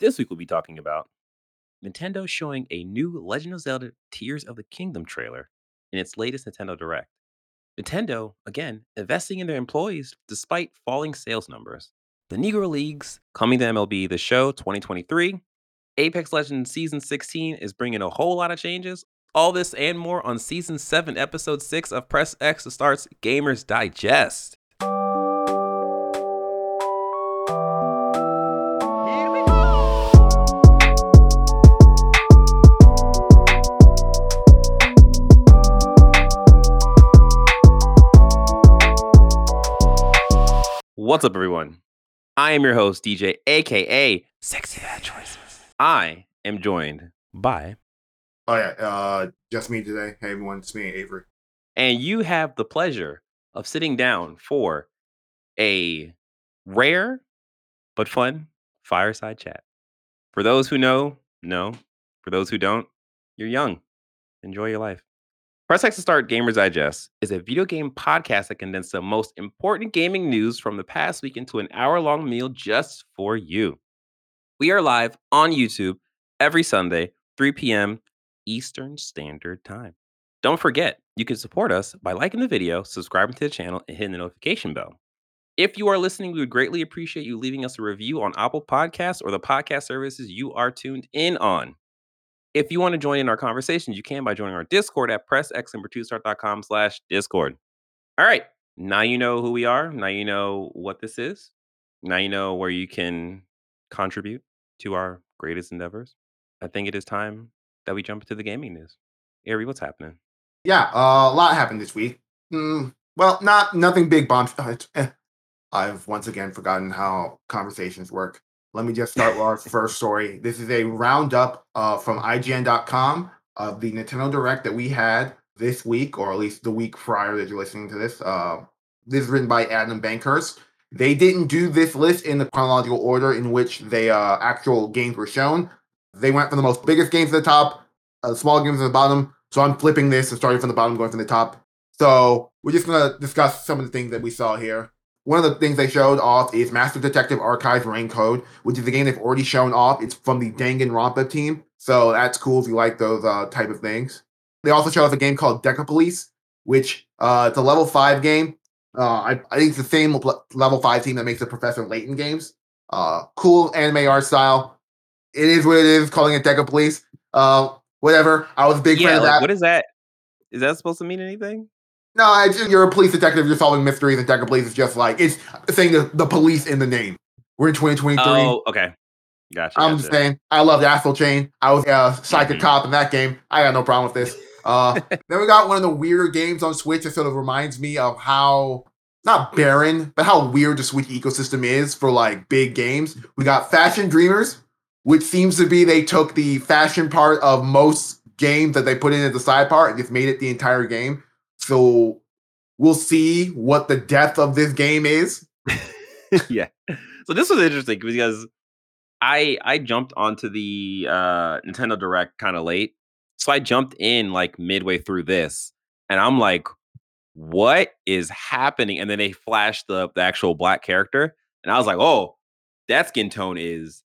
This week we'll be talking about Nintendo showing a new Legend of Zelda Tears of the Kingdom trailer in its latest Nintendo Direct. Nintendo, again, investing in their employees despite falling sales numbers. The Negro Leagues coming to MLB The Show 2023. Apex Legends Season 16 is bringing a whole lot of changes. All this and more on Season 7, Episode 6 of Press X starts Gamers Digest. What's up, everyone? I am your host, DJ, aka Sexy Bad Choices. I am joined by, Oh yeah, uh, just me today. Hey everyone, it's me, Avery. and you have the pleasure of sitting down for a rare but fun fireside chat. For those who know, no. For those who don't, you're young. Enjoy your life. Press X to Start Gamers Digest is a video game podcast that condenses the most important gaming news from the past week into an hour long meal just for you. We are live on YouTube every Sunday, 3 p.m. Eastern Standard Time. Don't forget, you can support us by liking the video, subscribing to the channel, and hitting the notification bell. If you are listening, we would greatly appreciate you leaving us a review on Apple Podcasts or the podcast services you are tuned in on. If you want to join in our conversations, you can by joining our Discord at pressxnumber2start.com slash Discord. All right. Now you know who we are. Now you know what this is. Now you know where you can contribute to our greatest endeavors. I think it is time that we jump into the gaming news. Ari, what's happening? Yeah, uh, a lot happened this week. Mm, well, not nothing big eh. I've once again forgotten how conversations work. Let me just start with our first story. This is a roundup uh, from IGN.com of the Nintendo Direct that we had this week, or at least the week prior that you're listening to this. Uh, this is written by Adam Bankhurst. They didn't do this list in the chronological order in which the uh, actual games were shown. They went from the most biggest games to the top, uh, small games to the bottom. So I'm flipping this and starting from the bottom, going from the top. So we're just gonna discuss some of the things that we saw here. One of the things they showed off is Master Detective Archive Rain Code, which is a game they've already shown off. It's from the Danganronpa team, so that's cool if you like those uh, type of things. They also showed off a game called Deca Police, which uh, it's a level five game. Uh, I, I think it's the same level five team that makes the Professor Layton games. Uh, cool anime art style. It is what it is. Calling it Deca Police. Uh, whatever. I was a big fan yeah, of like, that. what is that? Is that supposed to mean anything? No, I you're a police detective. You're solving mysteries, and Deca Police is just like it's saying the, the police in the name. We're in 2023. Oh, okay. Gotcha. I'm gotcha. just saying, I love the Astral Chain. I was a psychic Mhm. cop in that game. I got no problem with this. Uh, then we got one of the weirder games on Switch that sort of reminds me of how not barren, but how weird the Switch ecosystem is for like big games. We got Fashion Dreamers, which seems to be they took the fashion part of most games that they put in as the side part and just made it the entire game. So we'll see what the depth of this game is. yeah. So this was interesting because I I jumped onto the uh Nintendo Direct kind of late. So I jumped in like midway through this and I'm like what is happening? And then they flashed the the actual black character and I was like, "Oh, that skin tone is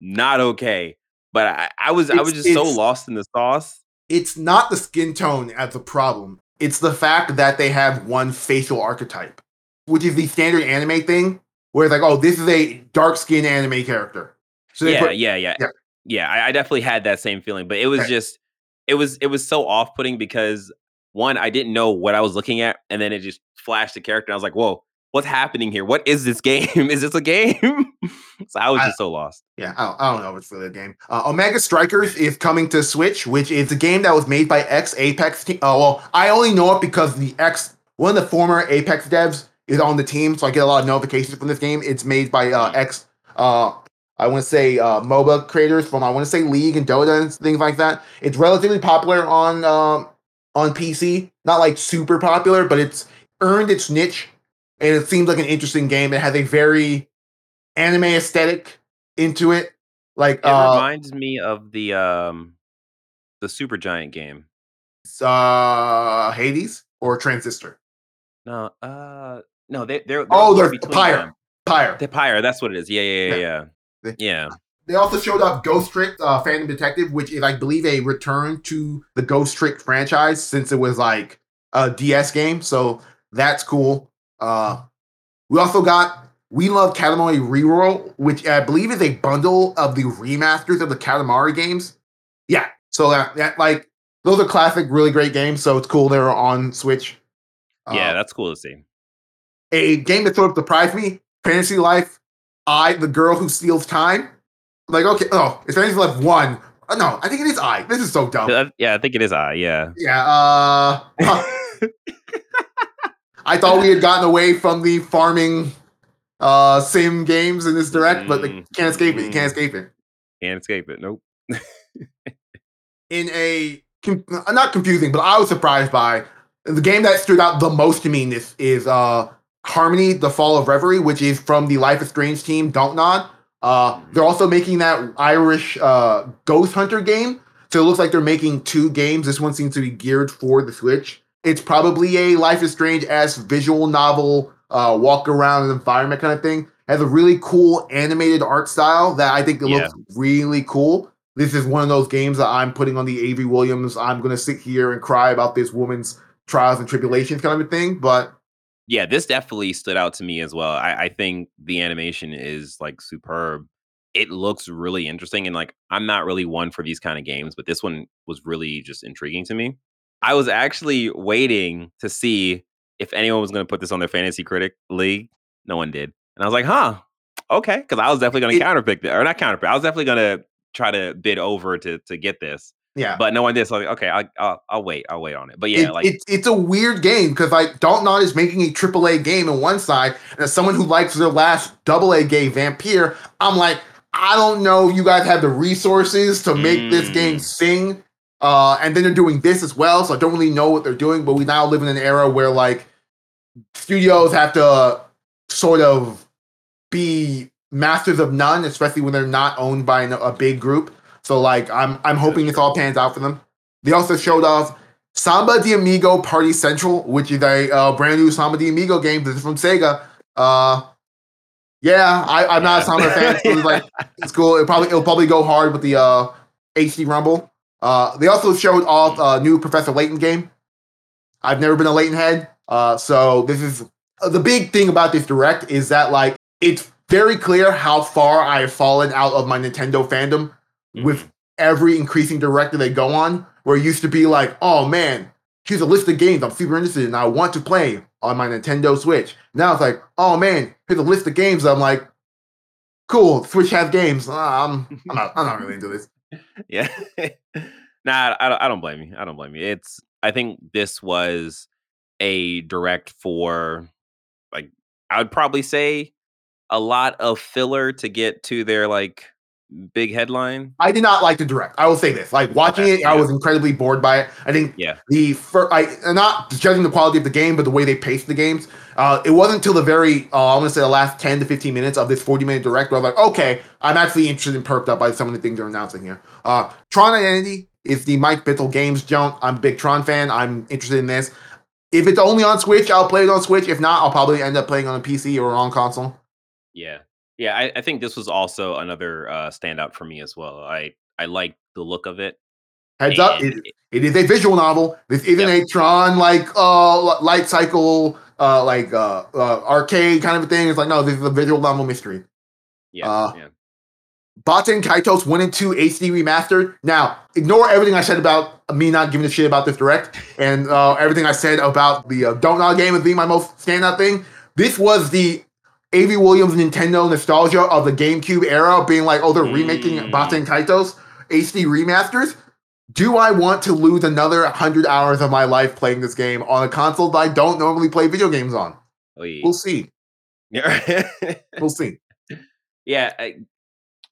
not okay." But I, I was I was just so lost in the sauce. it's not the skin tone as the problem. It's the fact that they have one facial archetype, which is the standard anime thing, where it's like, oh, this is a dark skinned anime character. So yeah, put, yeah, yeah, yeah. yeah, I, I definitely had that same feeling, but it was Okay. just, it was, it was so off-putting because one, I didn't know what I was looking at, and then it just flashed the character. And I was like, "Whoa, what's happening here? What is this game? is this a game?" so I was I- just so lost. yeah, I don't, I don't know if it's really a game. Uh, Omega Strikers is coming to Switch, which is a game that was made by ex Apex team. Oh well, I only know it because the ex one of the former Apex devs is on the team, so I get a lot of notifications from this game. It's made by uh, ex. Uh, I want to say uh, MOBA creators from I want to say League and Dota and things like that. It's relatively popular on um, on PC, not like super popular, but it's earned its niche, and it seems like an interesting game. It has a very anime aesthetic into it, like It uh, reminds me of the um, the Super Giant game. uh, Hades or Transistor. No, uh, no, they they're, they're Oh, they're Pyre. them. Pyre. The Pyre, that's what it is. Yeah, yeah, yeah, Yeah. yeah. The- Yeah. They also showed off Ghost Trick uh, Phantom Detective, which is, I believe, a return to the Ghost Trick franchise since it was like a DS game. So that's cool. Uh, we also got We Love Katamari Reroll, which I believe is a bundle of the remasters of the Katamari games. Yeah, so that, that like those are classic, really great games. So it's cool they're on Switch. Yeah, Uh, that's cool to see. a game that sort of surprised me fantasy life i the girl who steals time like okay oh it's fantasy life one Uh, no i think it is i this is so dumb Uh, Yeah, I think it is I. Yeah. yeah uh huh. Thought we had gotten away from the farming uh sim games in this direct but like, Mm, can't escape it you can't mm. escape it Can't escape it. Nope. in a uh, not confusing, but I was surprised by the game that stood out the most to me in this is uh Harmony: The Fall of Reverie, which is from the Life is Strange team. Don't nod. Uh, they're also making that Irish uh, Ghost Hunter game, so it looks like they're making two games. This one seems to be geared for the Switch. It's probably a Life is Strange as visual novel, uh, walk around an environment kind of thing. Has a really cool animated art style that I think it Yeah. looks really cool this is one of those games that I'm putting on the Avery Williams. I'm gonna sit here and cry about this woman's trials and tribulations kind of a thing. But Yeah, this definitely stood out to me as well. I, I think the animation is like superb. It looks really interesting, and like I'm not really one for these kind of games, but this one was really just intriguing to me. I was actually waiting to see if anyone was going to put this on their fantasy critic league. No one did, and I was like, "Huh, okay," because I was definitely going to counterpick that, or not counterpick. I was definitely going to try to bid over to to get this, yeah, but no one did. So I was like, okay, I'll, I'll I'll wait. I'll wait on it. But yeah, it- like it's it's a weird game because like Dontnod is making a AAA game on one side, and as someone who likes their last AA game, Vampyr, I'm like, I don't know if you guys have the resources to make this game Mm. sing. Uh, and then they're doing this as well, so I don't really know what they're doing. But we now live in an era where like studios have to sort of be masters of none, especially when they're not owned by a big group. So like I'm I'm hoping this all pans out for them. They also showed off Samba de Amigo Party Central, which is a uh, brand new Samba de Amigo game. This is from Sega. Uh, yeah, I, I'm not a Samba fan, so it's like it's cool. It'll probably it'll probably go hard with the uh, HD Rumble. Uh, they also showed off a new Professor Layton game. I've never been a Layton head, uh, so this is uh, the big thing about this direct is that like it's very clear how far I have fallen out of my Nintendo fandom with every increasing director they go on. Where it used to be like, oh man, here's a list of games I'm super interested in. I want to play on my Nintendo Switch. Now it's like, oh man, here's a list of games. I'm like, cool. Switch has games. Uh, I'm, I'm not. I'm not really into this. Yeah. nah, I don't, I don't blame you. I don't blame you. It's I think this was a direct for like I would probably say a lot of filler to get to their like big headline. I did not like the direct. I will say this. Like watching Okay, it, I was incredibly bored by it. I think Yeah. the first, I not judging the quality of the game, but the way they paced the games. Uh, it wasn't until the very, uh, I'm gonna say the last 10 to 15 minutes of this 40 minute direct where I was like, okay, I'm actually interested and perked up by some of the things they're announcing here. Uh, Tron Identity is the Mike Bithell Games jump. I'm a big Tron fan. I'm interested in this. If it's only on Switch, I'll play it on Switch. If not, I'll probably end up playing on a PC or on console. Yeah. Yeah, I, I think this was also another uh standout for me as well. I I like the look of it. Heads up, it, it is a visual novel. This isn't a Tron like uh light cycle uh like uh, uh arcade kind of a thing. It's like no, this is a visual novel mystery. yeah, uh, yeah. Baten Kaitos 1 and 2 HD remastered. Now, ignore everything I said about me not giving a shit about this direct and uh, everything I said about the uh, Don't Nod game as being my most standout thing. This was the Avery Williams Nintendo nostalgia of the GameCube era, being like, oh, they're remaking Mm. Baten Kaitos HD remasters. Do I want to lose another 100 hours of my life playing this game on a console that I don't normally play video games on? Oy. We'll see. Yeah. We'll see. yeah, I,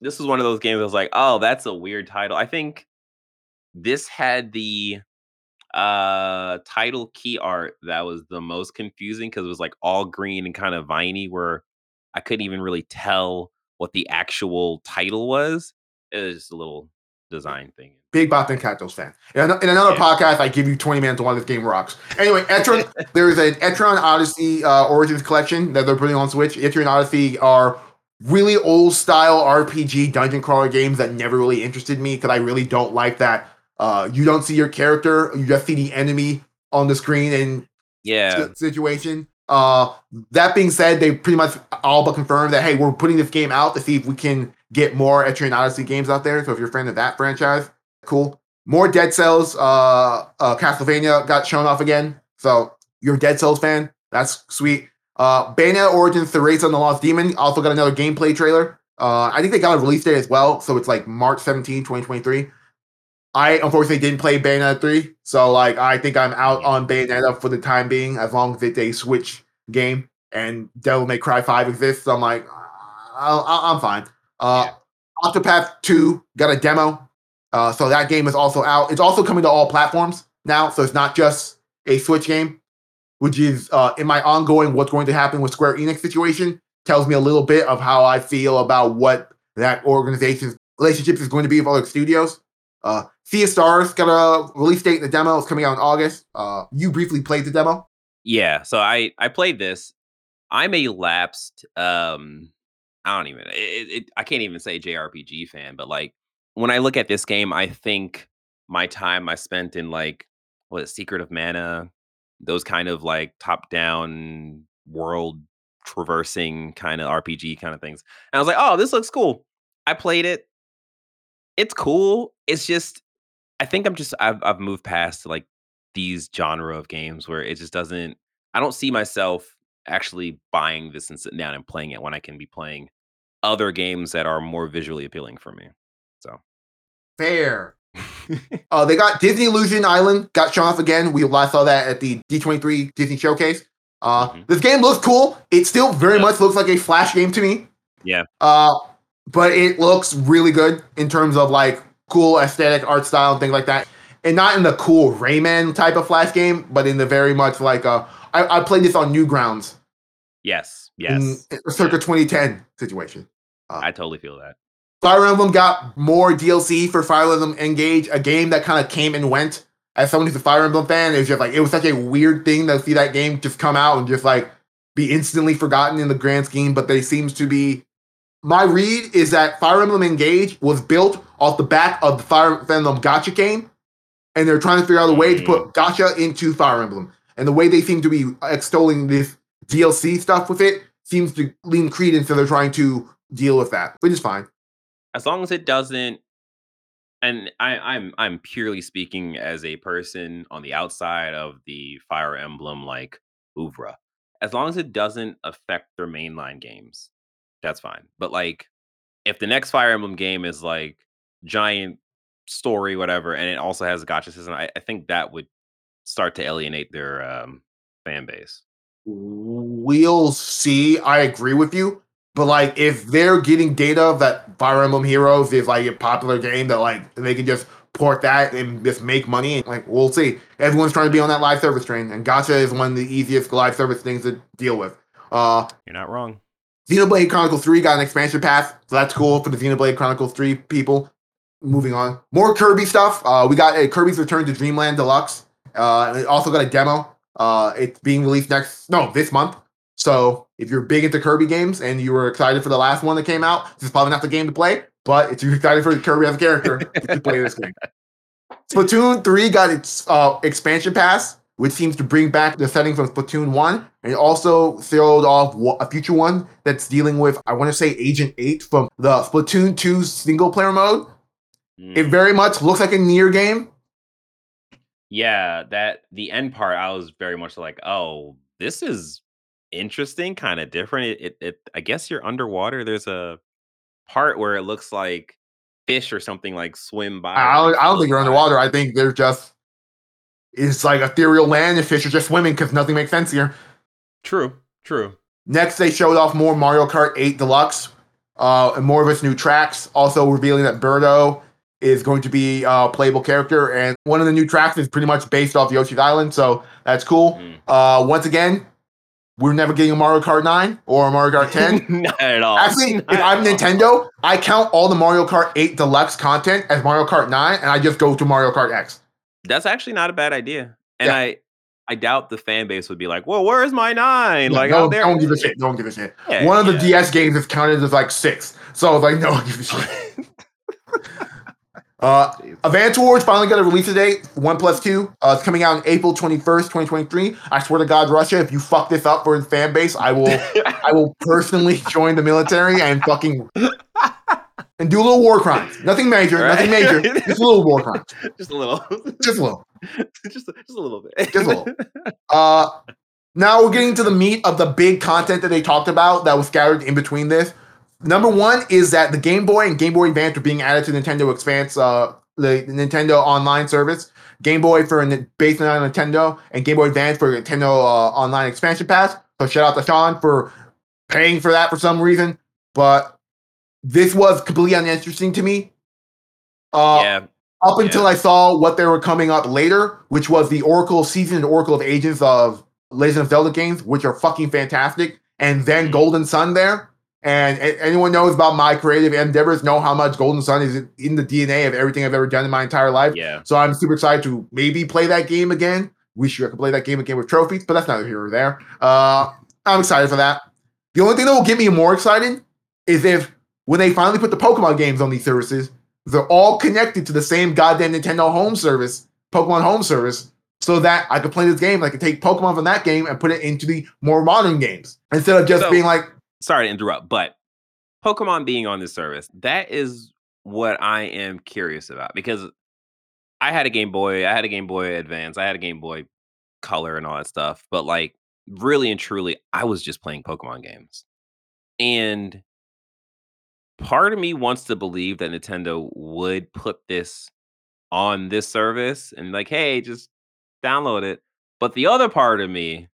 this was one of those games I was like, oh, that's a weird title. I think this had the uh title key art that was the most confusing because it was like all green and kind of viney where I couldn't even really tell what the actual title was. It was just a little design thing. Big Baten Kaitos fan. In, in another Yeah. podcast, I give you 20 minutes on why this game rocks. Anyway, Etrian, there is an Etrian Odyssey uh, Origins collection that they're putting on Switch. Etrian Odyssey are really old style RPG dungeon crawler games that never really interested me because I really don't like that. Uh, you don't see your character, you just see the enemy on the screen and Yeah. situation. Uh, that being said, they pretty much all but confirmed that hey, we're putting this game out to see if we can get more Etrian Odyssey games out there. So if you're a fan of that franchise, cool. More Dead Cells. Uh, uh, Castlevania got shown off again. So you're a Dead Cells fan. That's sweet. Uh, Bayonetta Origins: Cereza and the Lost Demon also got another gameplay trailer. Uh, I think they got a release date as well, so it's like March 17, 2023. I unfortunately didn't play Bayonetta 3, so like I think I'm out on Bayonetta for the time being, as long as it's a Switch game and Devil May Cry 5 exists. I'm like, I'll, I'll, I'm fine. Uh, Octopath 2 got a demo, uh, so that game is also out. It's also coming to all platforms now, so it's not just a Switch game, which is uh, in my ongoing what's going to happen with Square Enix situation tells me a little bit of how I feel about what that organization's relationships is going to be with other studios. Uh, Sea of Stars got a release date the demo. It's coming out in August. Uh, you briefly played the demo. Yeah, so I I played this. I'm a lapsed um I don't even it, it, I can't even say JRPG fan, but like when I look at this game, I think my time I spent in like what is Secret of Mana, those kind of like top down world traversing kind of RPG kind of things. And I was like, "Oh, this looks cool." I played it. It's cool. It's just I think I'm just I've I've moved past like these genre of games where it just doesn't I don't see myself actually buying this and sitting down and playing it when I can be playing other games that are more visually appealing for me. So Fair. Uh, they got Disney Illusion Island got shown off again. We last saw that at the D23 Disney Showcase. Uh, Mhm. This game looks cool. It still very Yeah. much looks like a Flash game to me. Yeah. Uh, but it looks really good in terms of like cool aesthetic, art style, and things like that. And not in the cool Rayman type of Flash game, but in the very much like uh, I, I played this on Newgrounds yes, yes. circa 2010 situation. I totally feel that. Fire Emblem got more DLC for Fire Emblem Engage, a game that kind of came and went. As someone who's a Fire Emblem fan, it was just like it was such a weird thing to see that game just come out and just like be instantly forgotten in the grand scheme. But they seems to be. My read is that Fire Emblem Engage was built off the back of the Fire Emblem Gacha game, and they're trying to figure out a way to put hmm. Gacha into Fire Emblem. And the way they seem to be extolling this DLC stuff with it seems to lean credence to they're trying to deal with that, which is fine. As long as it doesn't and I, I'm I'm purely speaking as a person on the outside of the Fire Emblem like oeuvre. As long as it doesn't affect their mainline games, that's fine. But like if the next Fire Emblem game is like giant story, whatever, and it also has a gacha system, I, I think that would start to alienate their um, fan base. We'll see. I agree with you. But like if they're getting data that Fire Emblem Heroes is like a popular game that like they can just port that and just make money and like we'll see. Everyone's trying to be on that live service train and Gacha is one of the easiest live service things to deal with. Uh You're not wrong. Xenoblade Chronicles 3 got an expansion pass, so that's cool for the Xenoblade Chronicles 3 people. Moving on. More Kirby stuff. Uh, we got a Kirby's Return to Dreamland Deluxe. Uh, and also got a demo. Uh, it's being released next, no, this month. So if you're big into Kirby games and you were excited for the last one that came out, this is probably not the game to play. But if you're excited for Kirby as a character, you should play this game. Splatoon 3 got its uh, expansion pass, which seems to bring back the setting from Splatoon 1. And it also showed off a future one that's dealing with, I want to say, Agent 8 from the Splatoon 2 single player mode. It Mm. very much looks like a near game. yeah, that the end part, I was very much like, oh, this is interesting, kind of different. It, it, it, I guess you're underwater. There's a part where it looks like fish or something like swim by. I don't, I don't think you're underwater. I think they're just, it's like ethereal land and fish are just swimming because nothing makes sense here. True, true. Next, they showed off more Mario Kart 8 Deluxe uh, and more of its new tracks, also revealing that Birdo is going to be a playable character. And one of the new tracks is pretty much based off Yoshi's Island, so that's cool. Mm. Uh, once again, we're never getting a Mario Kart 9 or a Mario Kart 10. Not at all. Actually, if I'm all. Nintendo, I count all the Mario Kart 8 Deluxe content as Mario Kart 9, and I just go to Mario Kart X. That's actually not a bad idea. And Yeah. I I doubt the fan base would be like, "Well, where's my nine? Yeah, like, no, out there." no one gives a shit. No one gives a shit. Yeah, One of the. DS games is counted as like six, so it's like no one gives a shit. Uh, Advance Wars finally got a release date. One plus two. Uh, it's coming out on April twenty first, twenty twenty three. I swear to God, Russia, if you fuck this up for the fan base, I will, I will personally join the military and fucking and do a little war crimes. Nothing major, nothing major. Just a little war crimes. just a little, Just a little. just a, just a little bit, Just a little. Uh, now we're getting to the meat of the big content that they talked about that was scattered in between this. Number one is that the Game Boy and Game Boy Advance are being added to Nintendo Expanse, uh, the Nintendo Online service. Game Boy for based on Nintendo, and Game Boy Advance for Nintendo uh, Online Expansion Pass. So shout out to Sean for paying for that for some reason. But this was completely uninteresting to me. Uh, yeah, up until Yeah. I saw what they were coming up later, which was the Oracle Season and Oracle of Ages of Legend of Zelda games, which are fucking fantastic, and then Mhm. Golden Sun there. And anyone knows about my creative endeavors know how much Golden Sun is in the DNA of everything I've ever done in my entire life. yeah. So I'm super excited to maybe play that game again. Wish I could play that game again with trophies, but that's neither here or there. Uh, I'm excited for that. The only thing that will get me more excited is if when they finally put the Pokemon games on these services, they're all connected to the same goddamn Nintendo home service, Pokemon home service, so that I could play this game. I could take Pokemon from that game and put it into the more modern games instead of just So- being like, Sorry to interrupt, but Pokemon being on this service, that is what I am curious about because I had a Game Boy, I had a Game Boy Advance, I had a Game Boy Color and all that stuff, but like really and truly, I was just playing Pokemon games. And part of me wants to believe that Nintendo would put this on this service and like, hey, just download it. But the other part of me,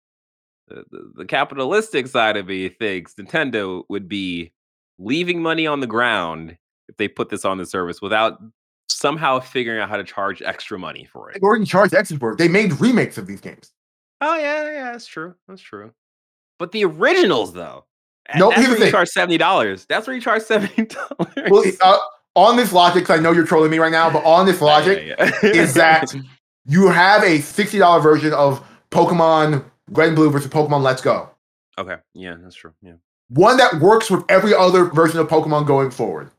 the, the, capitalistic side of me, thinks Nintendo would be leaving money on the ground if they put this on the service without somehow figuring out how to charge extra money for it. they already charged extra for it. They made remakes of these games. Oh yeah, yeah, that's true. That's true. But the originals though, No, that's where you charge seventy dollars. That's where you charge seventy dollars. Well, uh, on this logic, 'cause I know you're trolling me right now, but on this logic, is that you have a $60 version of Pokemon Red and Blue versus Pokemon Let's Go. okay? Yeah, that's true. Yeah. One that works with every other version of Pokemon going forward.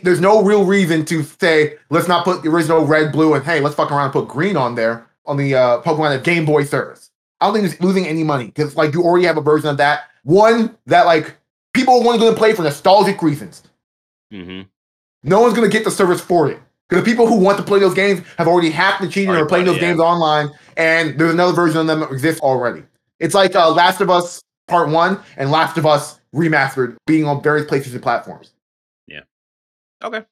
There's no real reason to say, let's not put the original red, blue, and hey, let's fuck around and put green on there on the uh, Pokemon Game Boy service. I don't think it's losing any money because like you already have a version of that. One that like people want to play for nostalgic reasons. hmm No one's gonna get the service for it. Because the people who want to play those games have already hacked the cheating Already are playing those yeah. games online, and there's another version of them that exists already. It's like uh, Last of Us Part 1 and Last of Us Remastered being on various places and platforms. Yeah. Okay.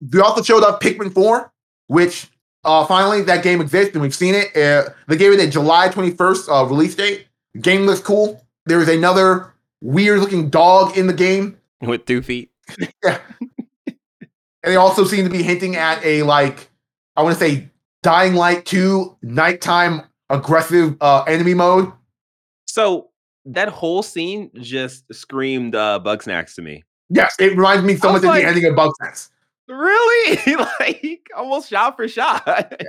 They also showed up Pikmin 4, which uh, finally that game exists and we've seen it. Uh, they gave it a July 21st uh, release date. Game looks cool. There is another weird looking dog in the game. With two feet. And they also seem to be hinting at a like, I want to say Dying Light 2 nighttime aggressive uh, enemy mode. So that whole scene just screamed uh, Bugsnax to me. Yes, it reminds me so much was of the ending of Bugsnax. Really? like almost shot for shot.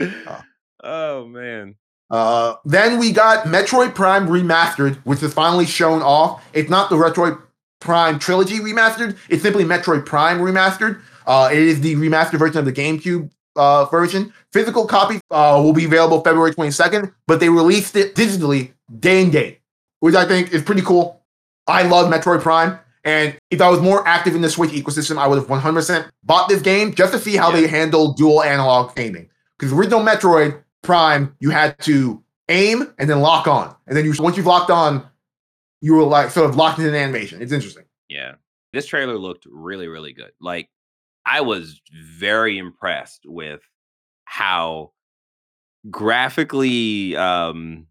oh man. Uh, then we got Metroid Prime Remastered, which is finally shown off. It's not the Metroid Prime Trilogy Remastered, it's simply Metroid Prime Remastered. Uh, it is the remastered version of the GameCube uh, version. Physical copy uh, will be available February 22nd, but they released it digitally day and date, which I think is pretty cool. I love Metroid Prime. And if I was more active in the Switch ecosystem, I would have 100% bought this game just to see how Yeah. they handle dual analog aiming. Because original Metroid Prime, you had to aim and then lock on. And then you once you've locked on, you were like sort of locked in an animation. It's interesting. Yeah. This trailer looked really, really good. Like I was very impressed with how graphically um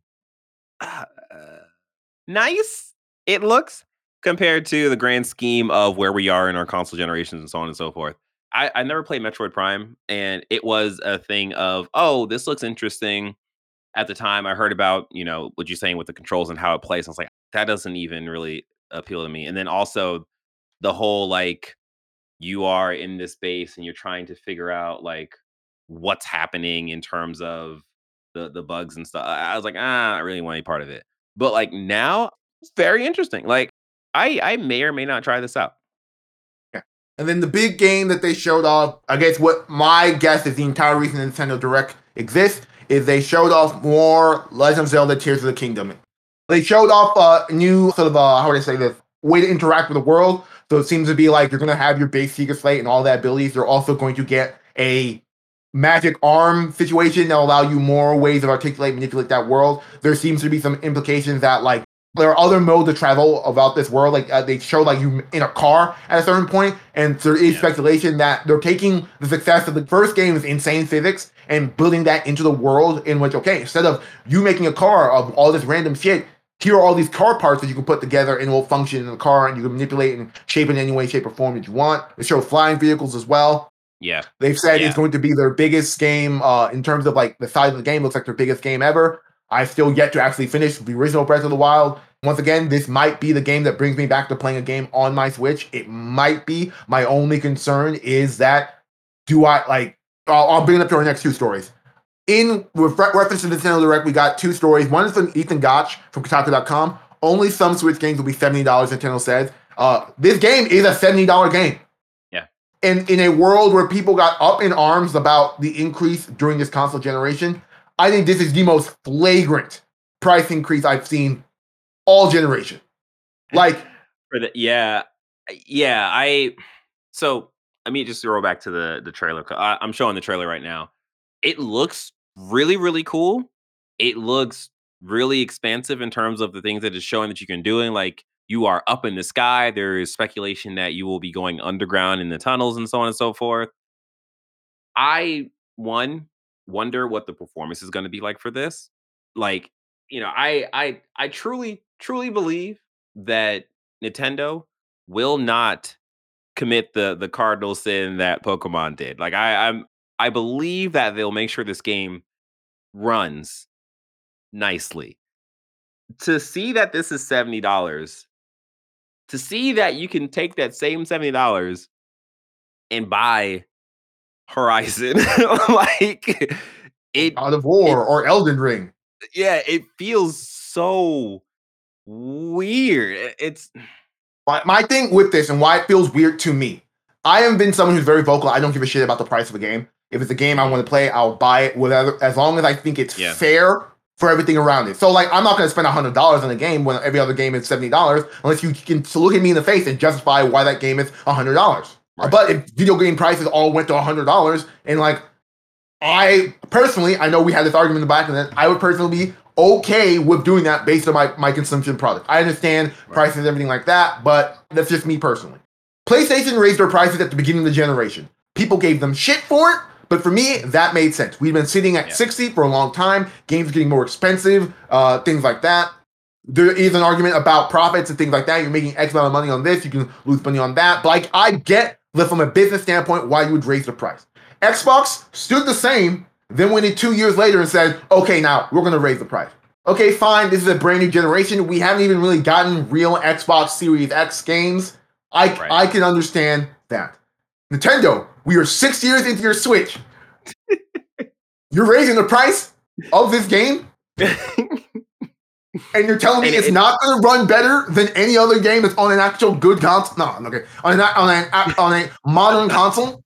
uh, nice it looks compared to the grand scheme of where we are in our console generations and so on and so forth. I, I never played Metroid Prime, and it was a thing of, oh, this looks interesting. At the time, I heard about, you know, what you're saying with the controls and how it plays. I was like, that doesn't even really appeal to me. And then also the whole like you are in this space and you're trying to figure out like what's happening in terms of the the bugs and stuff. I, was like, ah, I really want any part of it. But like now, it's very interesting. Like I I may or may not try this out. Yeah. And then the big game that they showed off, I guess what my guess is the entire reason Nintendo Direct exists is they showed off more Legend of Zelda Tears of the Kingdom. They showed off a new sort of uh, how would I say this way to interact with the world. So it seems to be like you're going to have your base Sheikah Slate and all that abilities. You're also going to get a magic arm situation that will allow you more ways of articulate, manipulate that world. There seems to be some implications that like there are other modes of travel about this world. Like uh, they show like you in a car at a certain point, and there is yeah. speculation that they're taking the success of the first game with insane physics and building that into the world in which okay, instead of you making a car of all this random shit, here are all these car parts that you can put together and will function in the car, and you can manipulate and shape it in any way, shape, or form that you want. They show flying vehicles as well. Yeah. They've said yeah. it's going to be their biggest game uh, in terms of like the size of the game, looks like their biggest game ever. I still yet to actually finish the original Breath of the Wild. Once again, this might be the game that brings me back to playing a game on my Switch. It might be. My only concern is that do I like? I'll, I'll bring it up to our next two stories. In reference to Nintendo Direct, we got two stories. One is from Ethan Gach from Kotaku.com. Only some Switch games will be seventy dollars. Nintendo says. Uh, this game is a seventy dollar game Yeah. in in a world where people got up in arms about the increase during this console generation, I think this is the most flagrant price increase I've seen all generation. Like for the yeah, yeah. I so let me just roll back to the the trailer. I, I'm showing the trailer right now. It looks really really cool. It looks really expansive in terms of the things that it's showing that you can do. And like you are up in the sky. There is speculation that you will be going underground in the tunnels and so on and so forth. I one wonder what the performance is going to be like for this. Like, you know, I I I truly truly believe that Nintendo will not commit the the cardinal sin that Pokemon did. Like I I'm I believe that they'll make sure this game runs nicely. To see that this is $70 to see that you can take that same $70 and buy Horizon, like it out of war it, or Elden Ring. Yeah, it feels so weird. It's my, my thing with this and why it feels weird to me. I have been someone who's very vocal. I don't give a shit about the price of a game. If it's a game I want to play, I'll buy it whatever as long as I think it's yeah. fair for everything around it. So like I'm not gonna spend hundred dollars on a game when every other game is seventy dollars unless you can look at me in the face and justify why that game is hundred dollars. Right. But if video game prices all went to hundred dollars and like I personally, I know we had this argument in the back and then I would personally be okay with doing that based on my, my consumption product. I understand right. prices and everything like that, but that's just me personally. PlayStation raised their prices at the beginning of the generation. People gave them shit for it, but for me, that made sense. We've been sitting at yeah. 60 for a long time. Games getting more expensive, uh, things like that. There is an argument about profits and things like that. You're making X amount of money on this, you can lose money on that. But like, I get that from a business standpoint why you would raise the price. Xbox stood the same, then went in two years later and said, okay, now we're going to raise the price. Okay, fine. This is a brand new generation. We haven't even really gotten real Xbox Series X games. I, right. I can understand that. Nintendo, we are six years into your Switch. you're raising the price of this game, and you're telling me and it's it, not going to run better than any other game that's on an actual good console. No, okay, on an on a on a modern console.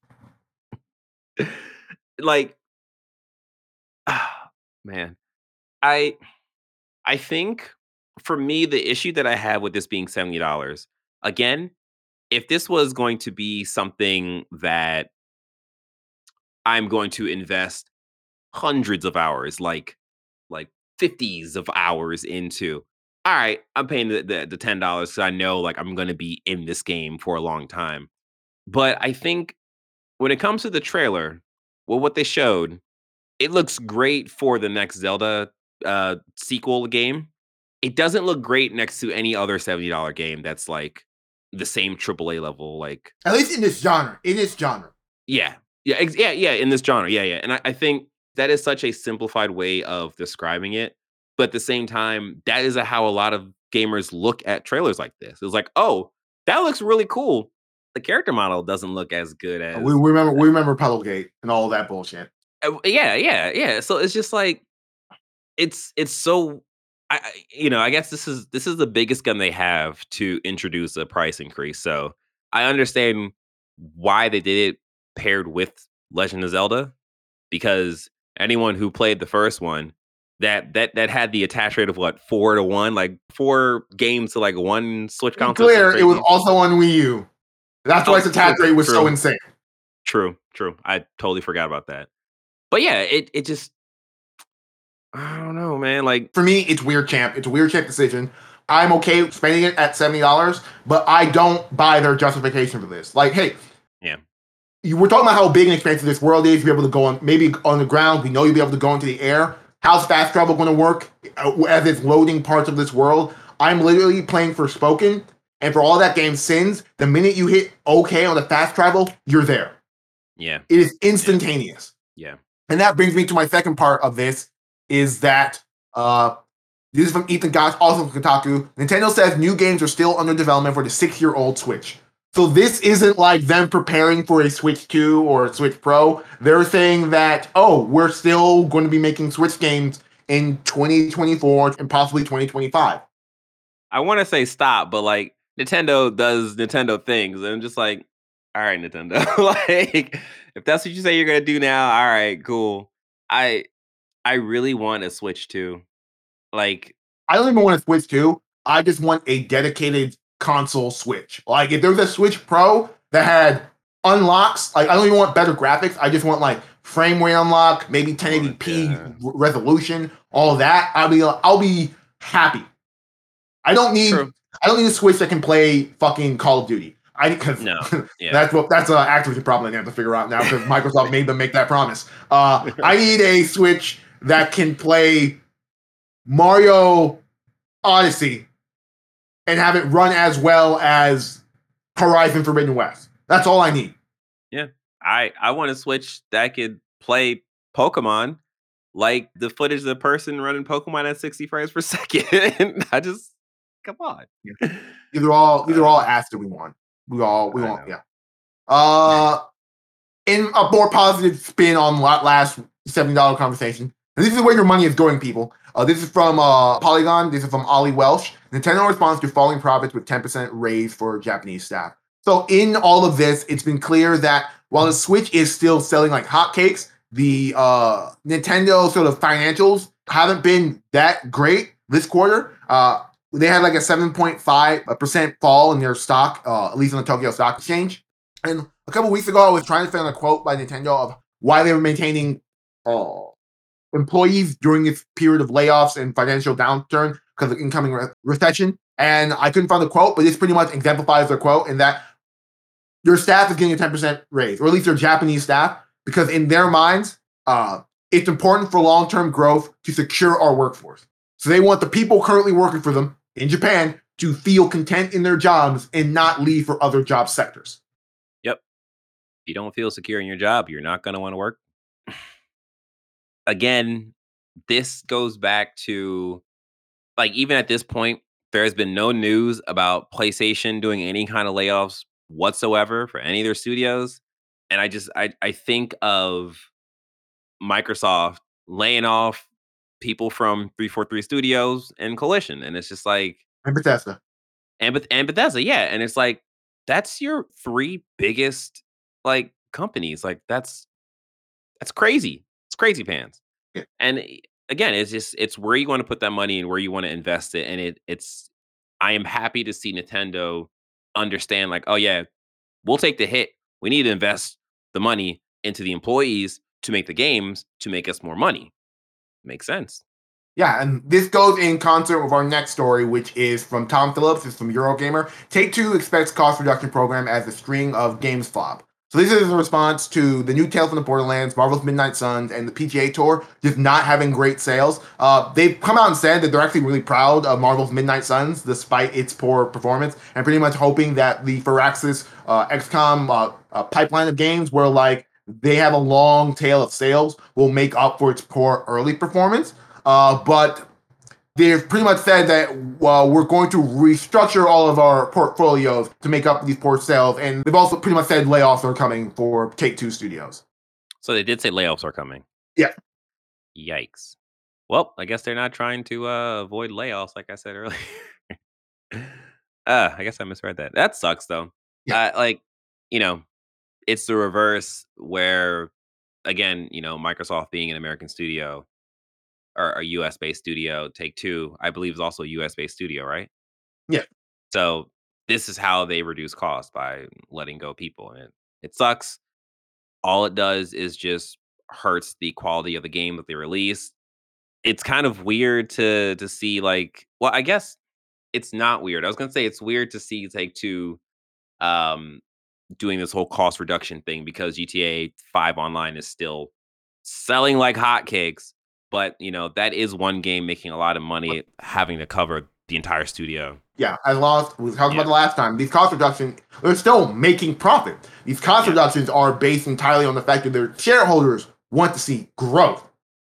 Like, man, I I think for me the issue that I have with this being seventy dollars again if this was going to be something that I'm going to invest hundreds of hours, like 50s of hours into, all right, I'm paying the, the, the $10 because I know like I'm going to be in this game for a long time. But I think when it comes to the trailer, well, what they showed, it looks great for the next Zelda uh, sequel game. It doesn't look great next to any other $70 game that's like the same AAA level, like at least in this genre. In this genre. Yeah. Yeah. Ex- yeah. Yeah. In this genre. Yeah. Yeah. And I, I think that is such a simplified way of describing it. But at the same time, that is a, how a lot of gamers look at trailers like this. It's like, oh, that looks really cool. The character model doesn't look as good as we, we remember. We remember Puddlegate and all that bullshit. Uh, yeah, yeah, yeah. So it's just like it's it's so I you know I guess this is this is the biggest gun they have to introduce a price increase. So I understand why they did it paired with Legend of Zelda because anyone who played the first one that that that had the attach rate of what four to one, like four games to like one Switch console. clear, it was also on Wii U. That's why Oh, its attach true, rate was so insane. True, true. I totally forgot about that. But yeah, it it just I don't know, man. Like For me, it's weird champ. It's a weird champ decision. I'm okay spending it at seventy dollars, but I don't buy their justification for this. Like, hey. You we're talking about how big and expansive this world is. You'll be able to go on maybe on the ground. We know you'll be able to go into the air. How's fast travel going to work uh, as it's loading parts of this world? I'm literally playing Forspoken, and for all that game sins, the minute you hit OK on the fast travel, you're there. yeah, It is instantaneous. yeah. And that brings me to my second part of this is that uh this is from Ethan Gach, also from Kotaku. Nintendo says new games are still under development for the six-year-old Switch. So this isn't like them preparing for a Switch 2 or a Switch Pro. They're saying that, oh, we're still going to be making Switch games in 2024 and possibly 2025. I want to say stop, but like Nintendo does Nintendo things, and I'm just like, all right, Nintendo. like, if that's what you say you're gonna do now, all right, cool. I I really want a Switch 2. Like, I don't even want a Switch 2. I just want a dedicated console Switch. Like if there's a Switch Pro that had unlocks, like I don't even want better graphics. I just want like frame rate unlock, maybe 1080p yeah. r- resolution, all that. I'll be I'll be happy. I don't need True. I don't need a Switch that can play fucking Call of Duty. I because No, yeah. that's what that's an Activision problem they have to figure out now because Microsoft made them make that promise. Uh, I need a Switch that can play Mario Odyssey and have it run as well as Horizon Forbidden West. That's all I need. Yeah. I I want a Switch that could play Pokemon like the footage of the person running Pokemon at 60 frames per second. I just come on. These are all these are all asks that we want. We all we want. Yeah. Uh, in a more positive spin on la- last seventy dollar conversation. And this is where your money is going, people. Uh, this is from uh, Polygon. This is from Ollie Welsh. Nintendo responds to falling profits with 10% raise for Japanese staff. So in all of this, it's been clear that while the Switch is still selling like hotcakes, the uh, Nintendo sort of financials haven't been that great this quarter. Uh, they had like a 7.5% fall in their stock, uh, at least on the Tokyo Stock Exchange. And a couple weeks ago, I was trying to find a quote by Nintendo of why they were maintaining uh, employees during this period of layoffs and financial downturn because of incoming re- recession. And I couldn't find the quote, but this pretty much exemplifies their quote in that your staff is getting a 10% raise, or at least their Japanese staff, because in their minds, uh, it's important for long term growth to secure our workforce. So they want the people currently working for them in Japan to feel content in their jobs and not leave for other job sectors. Yep. If you don't feel secure in your job, you're not going to want to work. Again, this goes back to like even at this point, there has been no news about PlayStation doing any kind of layoffs whatsoever for any of their studios. And I just I I think of Microsoft laying off people from 343 Studios and Coalition. And it's just like And Bethesda. and Beth- and Bethesda, yeah, and it's like that's your three biggest like companies. Like that's that's crazy. Crazy pants. Yeah. And eh, again, it's just it's where you want to put that money and where you want to invest it. And it it's I am happy to see Nintendo understand like, oh yeah, we'll take the hit. We need to invest the money into the employees to make the games to make us more money. Makes sense. Yeah, and this goes in concert with our next story, which is from Tom Phillips. It's from Eurogamer. Take Two expects cost reduction program as a string of games flop. So this is a response to the new Tales from the Borderlands, Marvel's Midnight Suns, and the PGA Tour just not having great sales. Uh, they've come out and said that they're actually really proud of Marvel's Midnight Suns despite its poor performance, and pretty much hoping that the Firaxis uh, XCOM uh, uh, pipeline of games, where like they have a long tail of sales, will make up for its poor early performance. Uh, but they've pretty much said that well, we're going to restructure all of our portfolios to make up these poor sales, and they've also pretty much said layoffs are coming for Take Two Studios. So they did say layoffs are coming. Yeah. Yikes. Well, I guess they're not trying to uh, avoid layoffs, like I said earlier. uh, I guess I misread that. That sucks, though. Yeah. Uh, like, you know, it's the reverse where, again, you know, Microsoft being an American studio or a US based studio, Take Two, I believe, is also a US based studio, right? Yeah. So this is how they reduce costs by letting go people, and it, it sucks. All it does is just hurts the quality of the game that they release. It's kind of weird to to see like, well, I guess it's not weird. I was gonna say it's weird to see Take Two um, doing this whole cost reduction thing because GTA Five Online is still selling like hotcakes. But you know that is one game making a lot of money, having to cover the entire studio. Yeah, I lost. We talked Yeah. about the last time. These cost reductions, they're still making profit. These cost Yeah. reductions are based entirely on the fact that their shareholders want to see growth.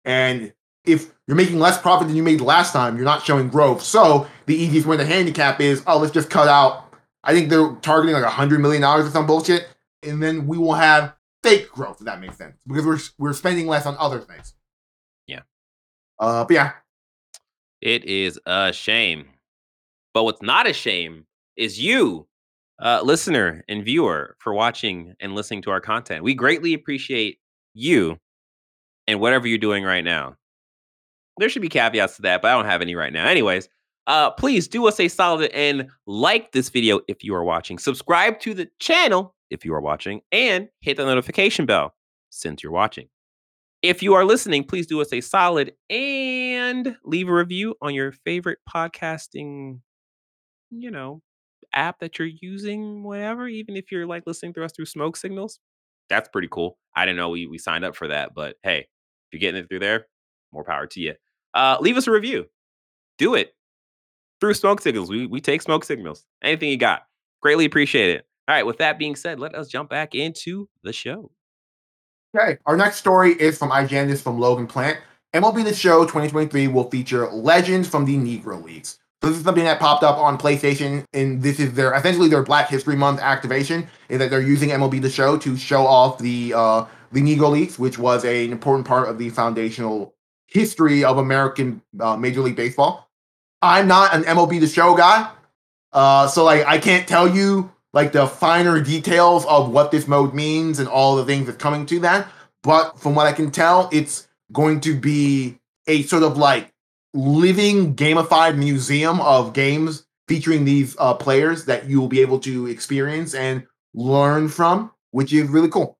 And if you're making less profit than you made last time, you're not showing growth. So the easiest way to handicap is, oh, let's just cut out. I think they're targeting like a hundred million dollars or some bullshit, and then we will have fake growth. If that makes sense, because we're we're spending less on other things. Uh, but yeah, It is a shame. But what's not a shame is you, uh, listener and viewer, for watching and listening to our content. We greatly appreciate you and whatever you're doing right now. There should be caveats to that, but I don't have any right now. Anyways, uh, please do us a solid and like this video if you are watching. Subscribe to the channel if you are watching, and hit the notification bell since you're watching. If you are listening, please do us a solid and leave a review on your favorite podcasting, you know, app that you're using, whatever, even if you're like listening to us through smoke signals. That's pretty cool. I didn't know we, we signed up for that, but hey, if you're getting it through there, more power to you. Uh, leave us a review. Do it through smoke signals. We, we take smoke signals. Anything you got. Greatly appreciate it. All right, with that being said, let us jump back into the show. Okay, our next story is from IGN. This is from Logan Plant. MLB The Show 2023 will feature legends from the Negro Leagues. So this is something that popped up on PlayStation, and this is their essentially their Black History Month activation. Is that they're using MLB The Show to show off the uh, the Negro Leagues, which was a, an important part of the foundational history of American uh, Major League Baseball. I'm not an MLB The Show guy, uh, so like I can't tell you like the finer details of what this mode means and all the things that's coming to that. But from what I can tell, it's going to be a sort of like living gamified museum of games featuring these uh, players that you will be able to experience and learn from, which is really cool.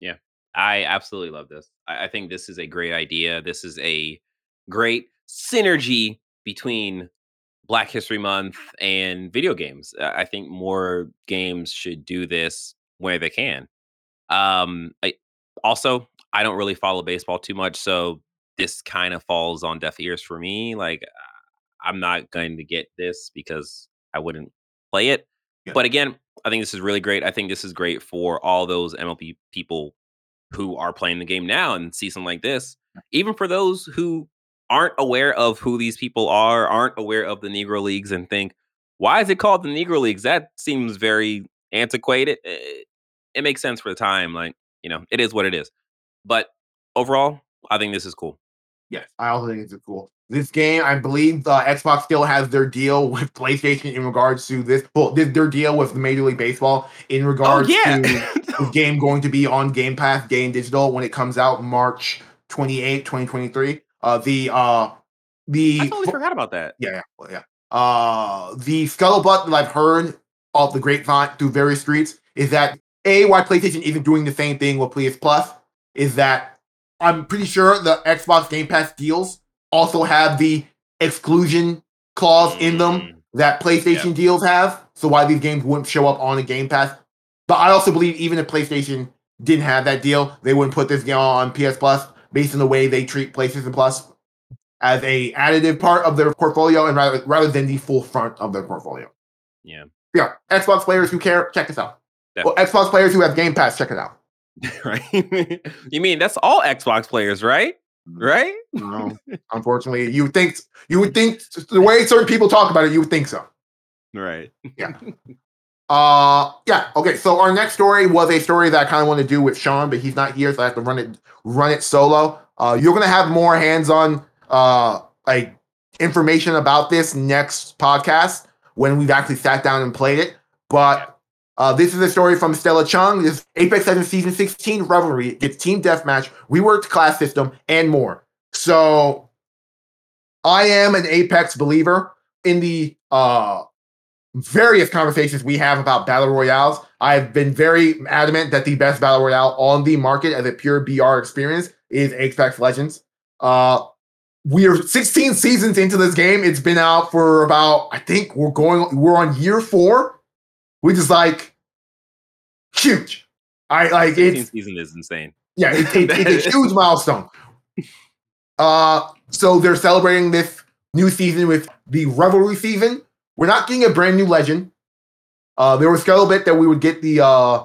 Yeah, I absolutely love this. I, I think this is a great idea. This is a great synergy between Black History Month and video games. Uh, I think more games should do this where they can. Um, I also I don't really follow baseball too much, so this kind of falls on deaf ears for me. Like I'm not going to get this because I wouldn't play it. Yeah. But again, I think this is really great. I think this is great for all those MLB people who are playing the game now and see something like this. Even for those who aren't aware of who these people are, aren't aware of the Negro Leagues, and think, why is it called the Negro Leagues? That seems very antiquated. Eh, It makes sense for the time. Like, you know, it is what it is. But overall, I think this is cool. Yes, I also think it's cool. This game, I believe, uh, Xbox still has their deal with PlayStation in regards to this. Well, their their deal with Major League Baseball in regards to the game going to be on Game Pass, Game Digital when it comes out March 28, 2023. Uh, the uh, the I totally forgot about that. yeah, yeah, well, yeah. Uh, the scuttlebutt that I've heard off the grapevine through various streets is that a why PlayStation isn't doing the same thing with PS Plus is that I'm pretty sure the Xbox Game Pass deals also have the exclusion clause in them Mm, that PlayStation deals have. So why these games wouldn't show up on a Game Pass. But I also believe even if PlayStation didn't have that deal, they wouldn't put this game on PS Plus based on the way they treat PlayStation Plus as a additive part of their portfolio and rather rather than the full front of their portfolio. Yeah. Yeah, Xbox players who care, check this out. Well, Xbox players who have Game Pass, check it out. right? you mean that's all Xbox players, right? Mm. Right? No, unfortunately, you would think you would think the way certain people talk about it, you would think so. Right. Uh, yeah. Okay. So our next story was a story that I kind of want to do with Sean, but he's not here, so I have to run it run it solo. Uh, you're gonna have more hands-on uh like information about this next podcast when we've actually sat down and played it. But uh, this is a story from Stella Chung. This Apex Legends Season 16 Revelry. It's team deathmatch, reworked class system, and more. So I am an Apex believer in the uh, various conversations we have about battle royales. I've been very adamant that the best battle royale on the market as a pure BR experience is Apex Legends. Uh, we are 16 seasons into this game. It's been out for about, I think we're going, we're on year four, which is like huge. I like it. Season is insane. Yeah, it, it, it's a huge milestone. Uh, so they're celebrating this new season with the Revelry season. We're not getting a brand new legend. Uh, there was still a bit that we would get the uh,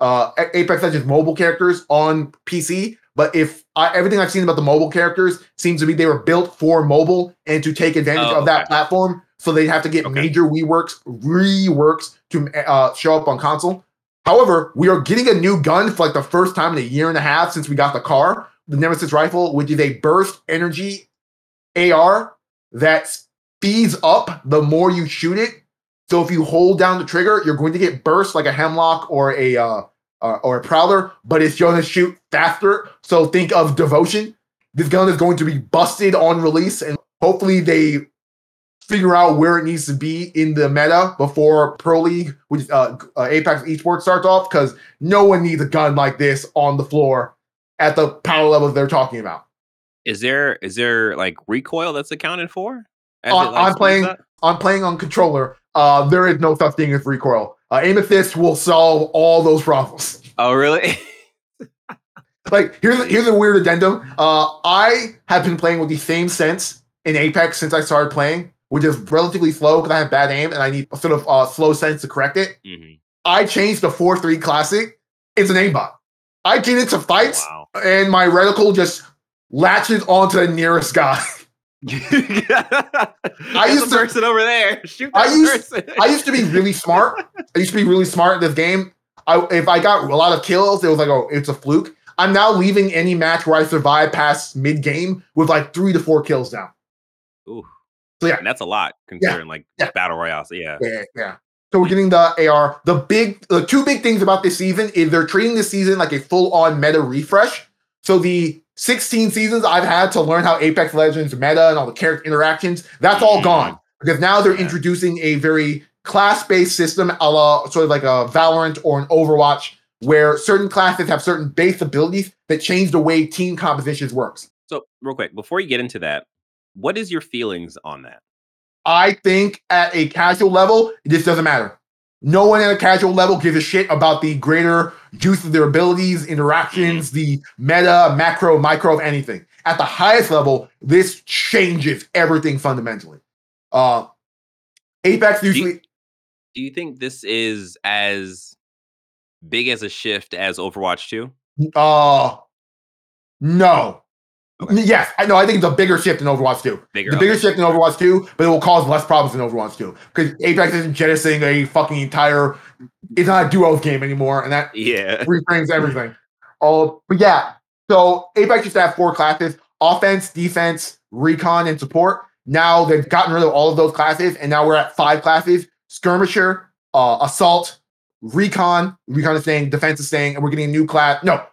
uh, Apex Legends mobile characters on PC, but if I, everything I've seen about the mobile characters seems to be they were built for mobile and to take advantage oh, of that okay. platform, so they'd have to get okay. major reworks, reworks to uh, show up on console. However, we are getting a new gun for like the first time in a year and a half since we got the car, the Nemesis rifle, which is a burst energy AR that speeds up the more you shoot it. So if you hold down the trigger, you're going to get burst like a hemlock or a uh, uh, or a prowler, but it's going to shoot faster. So think of devotion. This gun is going to be busted on release, and hopefully they figure out where it needs to be in the meta before Pro League, which uh, uh, Apex Esports starts off, because no one needs a gun like this on the floor at the power levels they're talking about. Is there is there like recoil that's accounted for? On, I'm playing. I'm playing on controller. Uh, there is no such thing as recoil. Uh, aim assist will solve all those problems. Oh, really? like here's here's a weird addendum. Uh, I have been playing with the same sense in Apex since I started playing which is relatively slow because I have bad aim and I need a sort of uh, slow sense to correct it. Mm-hmm. I changed the 4 3 classic. It's an aimbot. I get into fights wow. and my reticle just latches onto the nearest guy. I used to person over there. Shoot I used, I used to be really smart. I used to be really smart in this game. I, if I got a lot of kills, it was like, oh, it's a fluke. I'm now leaving any match where I survive past mid game with like three to four kills down. Ooh. So yeah, and that's a lot considering yeah, like yeah. battle royale. So yeah, yeah, yeah. So we're getting the AR. The big, the two big things about this season is they're treating this season like a full-on meta refresh. So the 16 seasons I've had to learn how Apex Legends meta and all the character interactions, that's all mm-hmm. gone because now they're introducing a very class-based system, a la sort of like a Valorant or an Overwatch, where certain classes have certain base abilities that change the way team compositions works. So real quick, before you get into that, what is your feelings on that? I think at a casual level, this doesn't matter. No one at a casual level gives a shit about the greater use of their abilities, interactions, the meta, macro, micro of anything. At the highest level, this changes everything fundamentally. Uh, Apex usually. Do you, do you think this is as big as a shift as Overwatch 2? Uh, no. Okay. Yes, I know. I think it's a bigger shift in Overwatch 2. Bigger, the bigger okay. shift in Overwatch 2, but it will cause less problems in Overwatch 2 because Apex isn't jettisoning a fucking entire. It's not a duos game anymore, and that yeah reframes everything. Oh, but yeah. So Apex used to have four classes: offense, defense, recon, and support. Now they've gotten rid of all of those classes, and now we're at five classes: skirmisher, uh, assault, recon. Recon is staying, defense is staying, and we're getting a new class. No,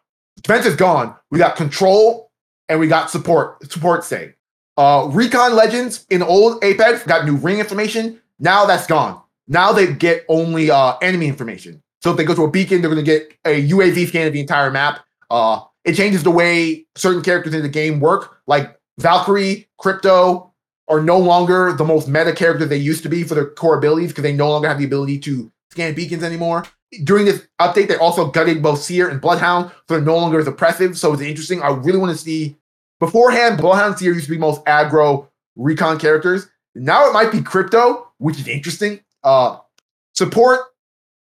defense is gone. We got control, and we got support support staying. Uh, Recon Legends in old Apex got new ring information. Now that's gone. Now they get only uh, enemy information. So if they go to a beacon, they're going to get a UAV scan of the entire map. Uh, it changes the way certain characters in the game work. Like Valkyrie, Crypto are no longer the most meta characters they used to be for their core abilities because they no longer have the ability to scan beacons anymore. During this update, they also gutted both Seer and Bloodhound, so they're no longer as oppressive. So it's interesting. I really want to see. Beforehand, Bloodhound Seer used to be most aggro recon characters. Now it might be Crypto, which is interesting. Uh, support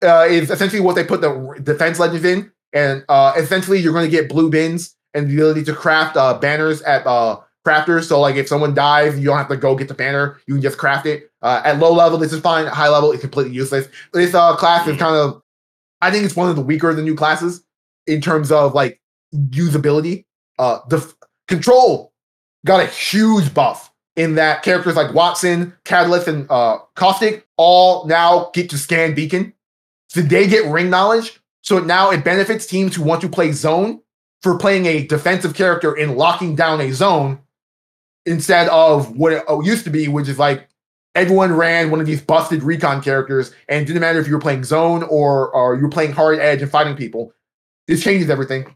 uh, is essentially what they put the defense legends in, and uh, essentially you're going to get blue bins and the ability to craft uh, banners at uh, crafters. So like if someone dies, you don't have to go get the banner. You can just craft it. Uh, at low level, this is fine. At high level, it's completely useless. This uh, class is kind of, I think it's one of the weaker of the new classes in terms of like usability. Uh, the f- control got a huge buff in that characters like Wattson, Catalyst, and uh, Caustic all now get to scan Beacon. So they get ring knowledge. So now it benefits teams who want to play zone for playing a defensive character and locking down a zone instead of what it used to be, which is like everyone ran one of these busted recon characters and didn't matter if you were playing zone or, or you were playing hard edge and fighting people. This changes everything.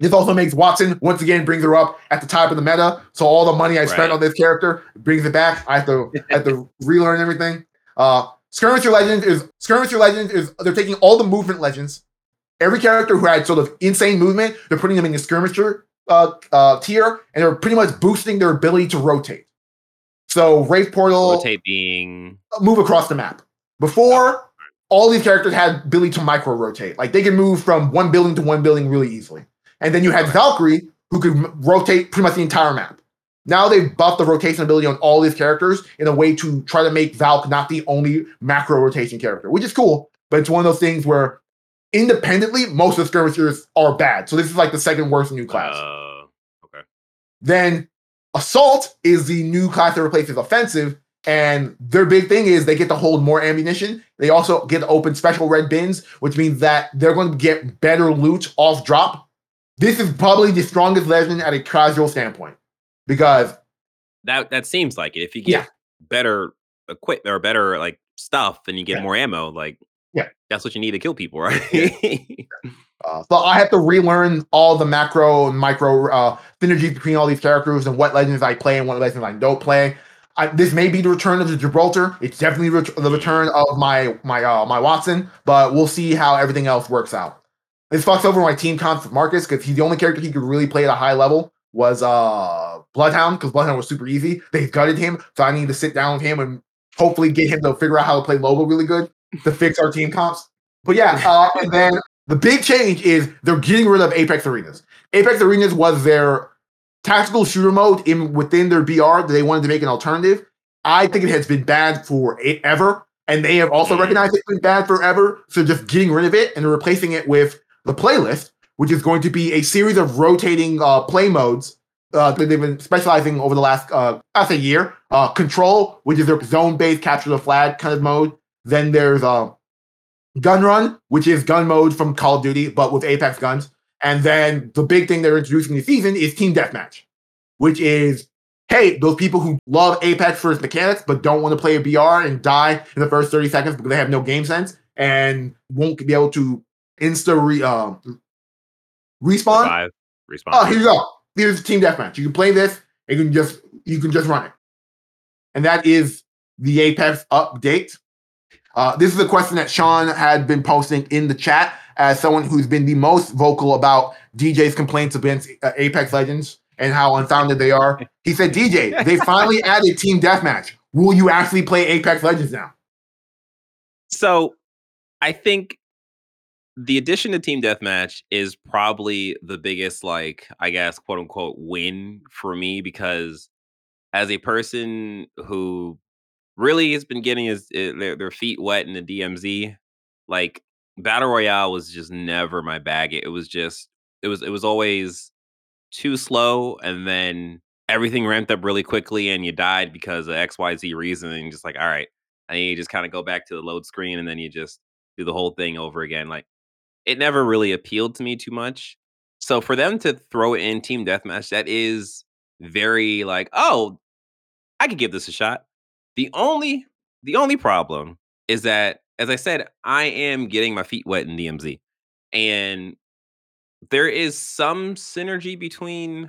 This also makes Wattson once again brings her up at the top of the meta. So all the money I spent right. on this character brings it back. I have to I have to relearn everything. Uh, Skirmisher Legends is Skirmisher Legends is they're taking all the movement legends. Every character who had sort of insane movement, they're putting them in the skirmisher uh, uh, tier, and they're pretty much boosting their ability to rotate. So Wraith Portal rotate being move across the map. Before, all these characters had Billy to micro rotate. Like they can move from one building to one building really easily. And then you had Valkyrie, who could rotate pretty much the entire map. Now they've buffed the rotation ability on all these characters in a way to try to make Valk not the only macro rotation character, which is cool. But it's one of those things where independently, most of the skirmishers are bad. So this is like the second worst new class. Uh, okay. Then Assault is the new class that replaces offensive. And their big thing is they get to hold more ammunition. They also get to open special red bins, which means that they're going to get better loot off drop. This is probably the strongest legend at a casual standpoint because that that seems like it. If you get yeah. better equip or better like stuff and you get yeah. more ammo, like yeah, that's what you need to kill people, right? uh, so I have to relearn all the macro and micro uh, synergies between all these characters and what legends I play and what legends I don't play. I, this may be the return of the Gibraltar. It's definitely ret- the return of my my uh, my Wattson, but we'll see how everything else works out. This fucks over my team comp Marcus because he's the only character he could really play at a high level was uh Bloodhound because Bloodhound was super easy. They gutted him, so I need to sit down with him and hopefully get him to figure out how to play Loba really good to fix our team comps. But yeah, uh, and then the big change is they're getting rid of Apex Arenas. Apex Arenas was their tactical shooter mode in within their BR that they wanted to make an alternative. I think it has been bad for ever, and they have also mm. recognized it's been bad forever. So just getting rid of it and replacing it with the playlist, which is going to be a series of rotating uh, play modes uh, that they've been specializing over the last, uh, I say, year. Uh, Control, which is their zone-based capture the flag kind of mode. Then there's uh, Gun Run, which is gun mode from Call of Duty, but with Apex guns. And then the big thing they're introducing this season is Team Deathmatch, which is hey, those people who love Apex for its mechanics but don't want to play a BR and die in the first 30 seconds because they have no game sense and won't be able to insta re, uh, respawn. Revive. Respawn. Oh, here you go. Here's Team Deathmatch. You can play this. And you can just you can just run it, and that is the Apex update. Uh, this is a question that Sean had been posting in the chat as someone who's been the most vocal about DJ's complaints against uh, Apex Legends and how unfounded they are. He said, DJ, they finally added Team Deathmatch. Will you actually play Apex Legends now? So I think the addition to Team Deathmatch is probably the biggest, like, I guess, quote unquote, win for me because as a person who really has been getting his uh, their, their feet wet in the DMZ. Like battle royale was just never my bag. It was just it was it was always too slow, and then everything ramped up really quickly, and you died because of X Y Z reason, and just like all right, and you just kind of go back to the load screen, and then you just do the whole thing over again. Like it never really appealed to me too much. So for them to throw it in team deathmatch, that is very like, oh, I could give this a shot. The only the only problem is that, as I said, I am getting my feet wet in DMZ, and there is some synergy between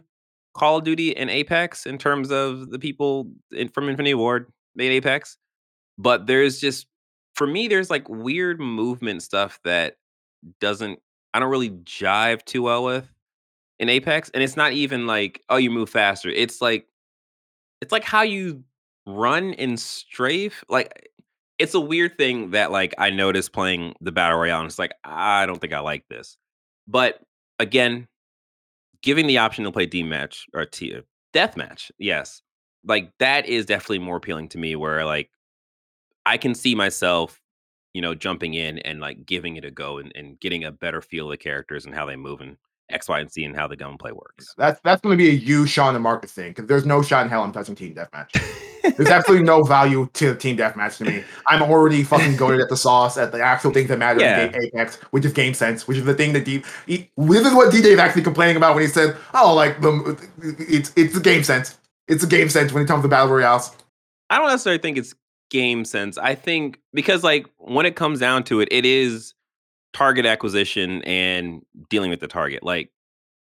Call of Duty and Apex in terms of the people in, from Infinity Ward made Apex, but there's just for me there's like weird movement stuff that doesn't I don't really jive too well with in Apex, and it's not even like oh you move faster. It's like it's like how you run and strafe. Like it's a weird thing that like I noticed playing the battle royale. And it's like I don't think I like this. But again, giving the option to play D match or T uh, death match, yes, like that is definitely more appealing to me. Where like I can see myself, you know, jumping in and like giving it a go and, and getting a better feel of the characters and how they move and X, Y, and Z and how the gunplay works. That's that's going to be a you, Sean, and Marcus thing because there's no shot in hell I'm touching team deathmatch. There's absolutely no value to team deathmatch to me. I'm already fucking goaded at the sauce at the actual things that matter Yeah. in Apex, which is game sense, which is the thing that D. He, this is what DJ is actually complaining about when he said, "Oh, like the it's it's the game sense. It's a game sense when it comes to battle royales." I don't necessarily think it's game sense. I think because like when it comes down to it, it is target acquisition and dealing with the target. Like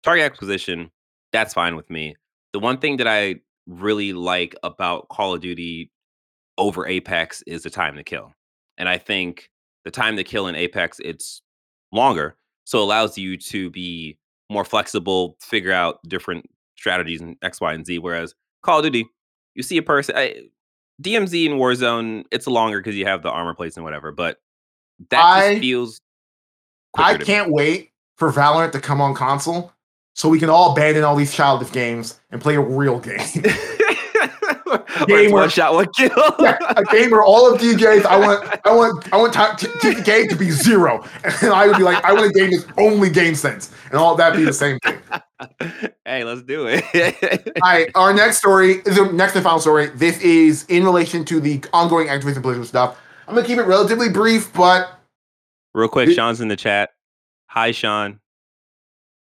target acquisition, that's fine with me. The one thing that I really like about Call of Duty over Apex is the time to kill. And I think the time to kill in Apex it's longer, so it allows you to be more flexible, figure out different strategies in X, Y, and Z. Whereas Call of Duty, you see a person, I, DMZ and Warzone, it's longer because you have the armor plates and whatever, but that I- just feels. I quicker to me. can't wait for Valorant to come on console so we can all abandon all these childish games and play a real game. It's Game where- shot, one kill. Yeah, a game where all of DJs, I want, I want, I want t- t- TTK to be zero, and I would be like, I want a game that's only game sense, and all that be the same thing. hey, let's do it. All right, our next story the next and final story. This is in relation to the ongoing Activision Blizzard stuff. I'm gonna keep it relatively brief, but Real quick, Sean's in the chat. Hi, Sean.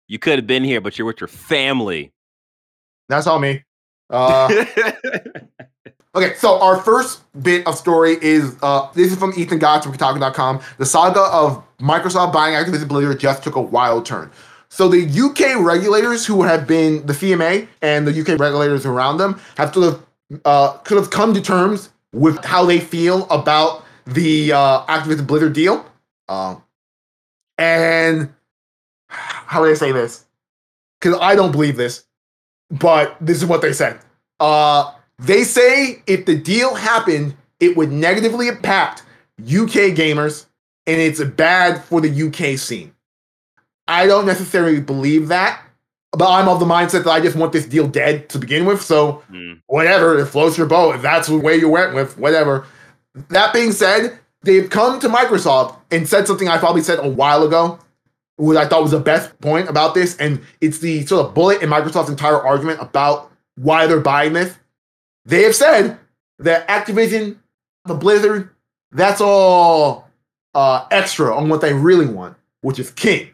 You could have been here, but you're with your family. that's all me. Uh, Okay, so our first bit of story is uh, this is from Ethan Gach from Kotaku.com. The saga of Microsoft buying Activision Blizzard just took a wild turn. So the UK regulators, who have been the CMA and the UK regulators around them, have sort of uh, could have come to terms with how they feel about the uh, Activision Blizzard deal. Um, and how do I say this? Because I don't believe this, but this is what they said. Uh, they say if the deal happened, it would negatively impact UK gamers and it's bad for the UK scene. I don't necessarily believe that, but I'm of the mindset that I just want this deal dead to begin with. So Hmm. whatever, it floats your boat. If that's the way you went with, whatever. That being said, they've come to Microsoft and said something I probably said a while ago, what I thought was the best point about this, and it's the sort of bullet in Microsoft's entire argument about why they're buying this. They have said that Activision, the Blizzard, that's all uh, extra on what they really want, which is King.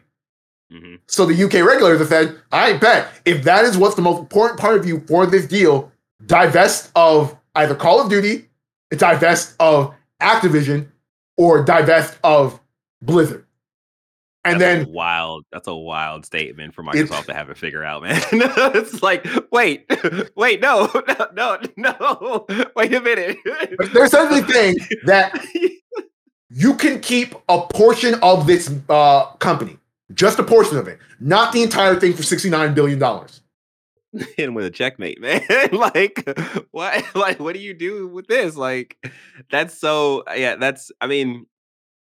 Mhm. So the UK regulators have said, I bet if that is what's the most important part of you for this deal, divest of either Call of Duty, divest of Activision, or divest of Blizzard. And That's a then wild. That's a wild statement for Microsoft to have it figure out, man. it's like, wait, wait, no, no, no, no. Wait a minute. they're essentially saying that you can keep a portion of this uh, company, just a portion of it, not the entire thing for $69 billion. And with a checkmate, man. like what? Like what do you do with this? Like that's so. Yeah, that's. I mean,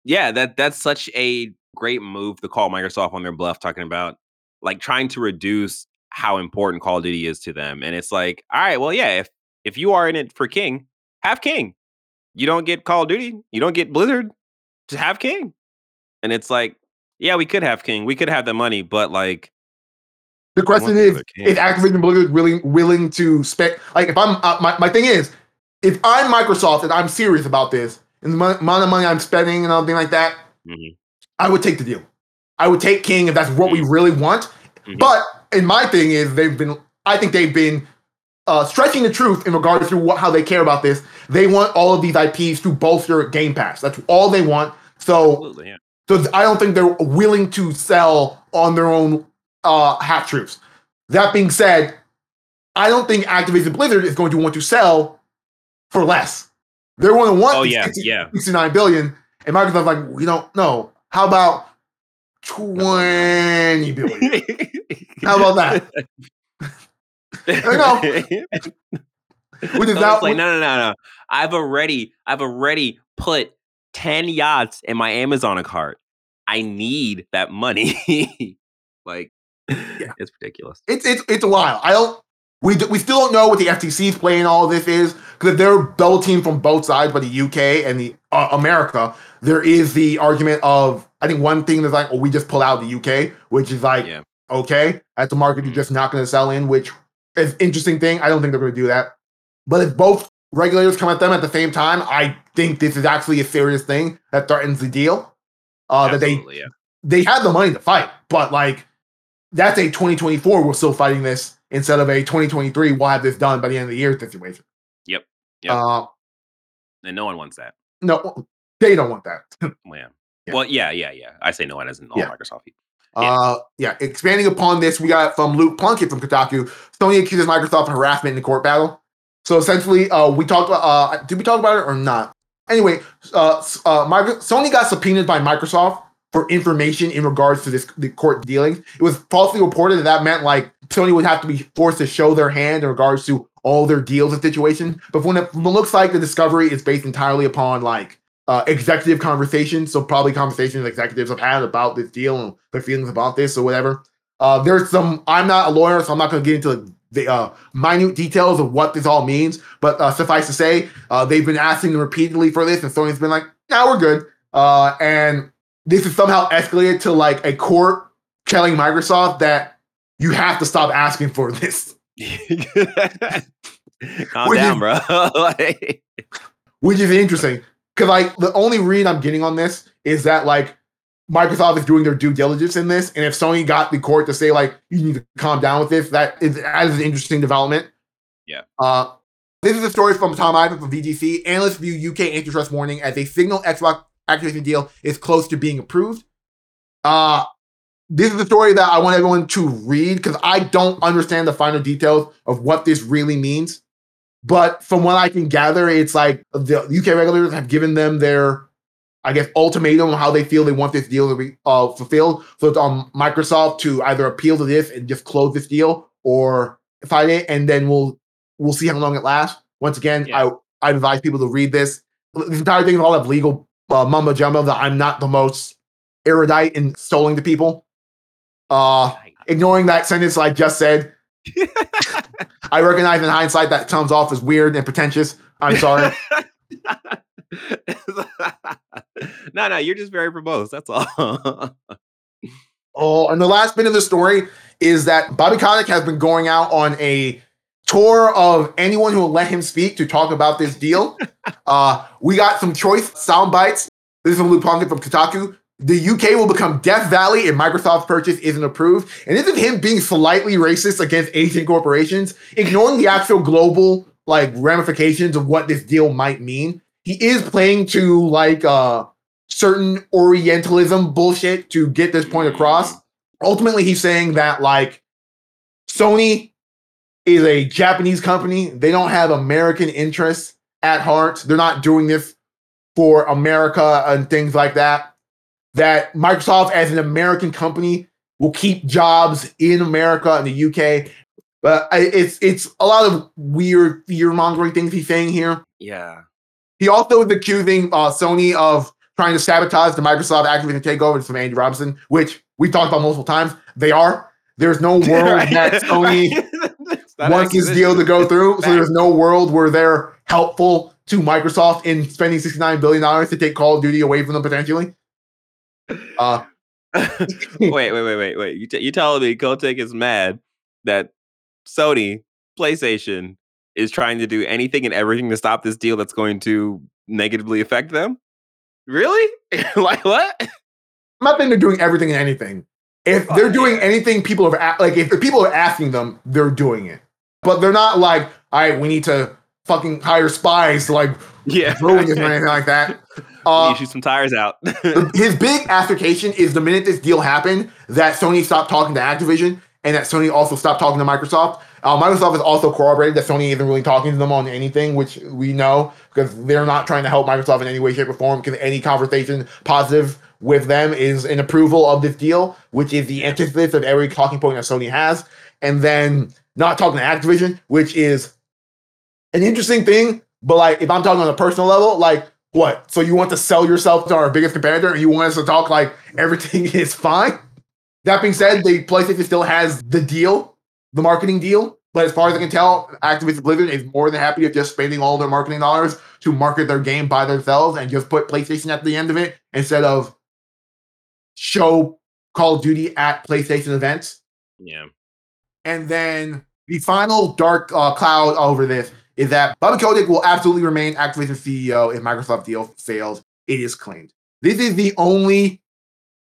yeah, that that's such a great move to call Microsoft on their bluff, talking about like trying to reduce how important Call of Duty is to them. And it's like, all right, well, yeah, if if you are in it for King, have King. You don't get Call of Duty, you don't get Blizzard, just have King. And it's like, yeah, we could have King, we could have the money, but like, The question is, is Activision Blizzard willing willing to spend? Like, if I'm uh, my my thing is, if I'm Microsoft and I'm serious about this and the mo- amount of money I'm spending and everything like that, mhm, I would take the deal. I would take King if that's what we really want. mhm. But and my thing is, they've been. I think they've been uh, stretching the truth in regards to what, how they care about this. They want all of these IPs to bolster Game Pass. That's all they want. So yeah. so I don't think they're willing to sell on their own uh, half truths. That being said, I don't think Activision Blizzard is going to want to sell for less. They're going to want Oh, yeah, 60 yeah. 69 billion, and Microsoft's like, we don't know. How about 20 billion? How about that? no. Which is So now- like, no, no, no, no. I've already, I've already put 10 yachts in my Amazon cart. I need that money. like, yeah. it's ridiculous. it's it's it's a while. I don't. We, d- we still don't know what the FTC's play in all of this is because they're double teamed from both sides, but the UK and the uh, America. There is the argument of I think one thing that's like, oh, we just pull out the UK, which is like Yeah. okay, that's a market you're Mhm. just not going to sell in, which is interesting thing. I don't think they're going to do that. But if both regulators come at them at the same time, I think this is actually a serious thing that threatens the deal. Uh, that they yeah. they had the money to fight, but like that's a 2024. We're still fighting this instead of a 2023. We'll have this done by the end of the year situation. Yep, yep. Uh, And no one wants that. no, they don't want that. Well, yeah. Yeah. Well, yeah, yeah, yeah. I say no one as in all Yeah. Microsoft people. Yeah. Uh, yeah. Expanding upon this, we got from Luke Plunkett from Kotaku. Sony accuses Microsoft of harassment in the court battle. So essentially, uh, we talked about. Uh, did we talk about it or not? Anyway, uh, uh, Micro- Sony got subpoenaed by Microsoft for information in regards to this the court dealings. It was falsely reported that that meant like Sony would have to be forced to show their hand in regards to all their deals and situation. But when it looks like the discovery is based entirely upon like uh, executive conversations, so probably conversations executives have had about this deal and their feelings about this or whatever. Uh, there's some. I'm not a lawyer, so I'm not going to get into the uh, minute details of what this all means. But uh, suffice to say, uh, they've been asking them repeatedly for this, and Sony's been like, "Now we're good." Uh, and this is somehow escalated to like a court telling Microsoft that you have to stop asking for this, Calm Which down, is- bro. Like, which is interesting because like the only read I'm getting on this is that like Microsoft is doing their due diligence in this, and if Sony got the court to say like you need to calm down with this, that is that is an interesting development. Yeah. Uh, this is a story from Tom Ivan from VGC. Analysts view UK antitrust warning as a signal Xbox Activision deal is close to being approved. Uh, this is the story that I want everyone to read because I don't understand the final details of what this really means. But from what I can gather, it's like the UK regulators have given them their, I guess, ultimatum on how they feel they want this deal to be uh, fulfilled. So it's on Microsoft to either appeal to this and just close this deal or fight it, and then we'll we'll see how long it lasts. Once again, Yeah. I I advise people to read this. This entire thing is all of legal uh, mumbo jumbo that I'm not the most erudite in stolling to people. Uh, ignoring that sentence I just said, I recognize in hindsight that comes off as weird and pretentious. I'm sorry. no, no, you're just very verbose. That's all. oh, and the last bit of the story is that Bobby Kotick has been going out on a tour of anyone who will let him speak to talk about this deal. uh, we got some choice sound bites. This is from Luke Plunkett from Kotaku. The UK will become Death Valley if Microsoft's purchase isn't approved. And this is him being slightly racist against Asian corporations, ignoring the actual global like ramifications of what this deal might mean. He is playing to like uh certain Orientalism bullshit to get this point across. Ultimately, he's saying that like Sony is a Japanese company. They don't have American interests at heart. They're not doing this for America and things like that. That Microsoft, as an American company, will keep jobs in America and the UK. But it's it's a lot of weird fear mongering things he's saying here. yeah. He also is accusing uh, Sony of trying to sabotage the Microsoft Activision takeover from Andy Robinson, which we've talked about multiple times. They are. There's no world Right. that Sony wants this deal to go through. So there's no world where they're helpful to Microsoft in spending $69 billion to take Call of Duty away from them potentially. Uh, wait, wait, wait, wait, wait. You t- you telling me Kotick is mad that Sony PlayStation is trying to do anything and everything to stop this deal that's going to negatively affect them? Really? like what? I'm not saying they're doing everything and anything. If Oh, they're doing yeah. anything, people are a- like if people are asking them, they're doing it. But they're not like, all right, we need to fucking hire spies to like Yeah. ruin this or anything like that. you Uh, shoot some tires out. his big application is the minute this deal happened that Sony stopped talking to Activision and that Sony also stopped talking to Microsoft. Uh, Microsoft has also corroborated that Sony isn't really talking to them on anything, which we know because they're not trying to help Microsoft in any way, shape, or form. Because any conversation positive with them is an approval of this deal, which is the antithesis of every talking point that Sony has. And then not talking to Activision, which is an interesting thing. But like, if I'm talking on a personal level, like, what? So you want to sell yourself to our biggest competitor, and you want us to talk like everything is fine? That being said, the PlayStation still has the deal, the marketing deal. But as far as I can tell, Activision Blizzard is more than happy with just spending all their marketing dollars to market their game by themselves and just put PlayStation at the end of it instead of show Call of Duty at PlayStation events. Yeah. And then the final dark uh, cloud over this is that Bob Kotick will absolutely remain Activision CEO if Microsoft deal fails. It is claimed. This is the only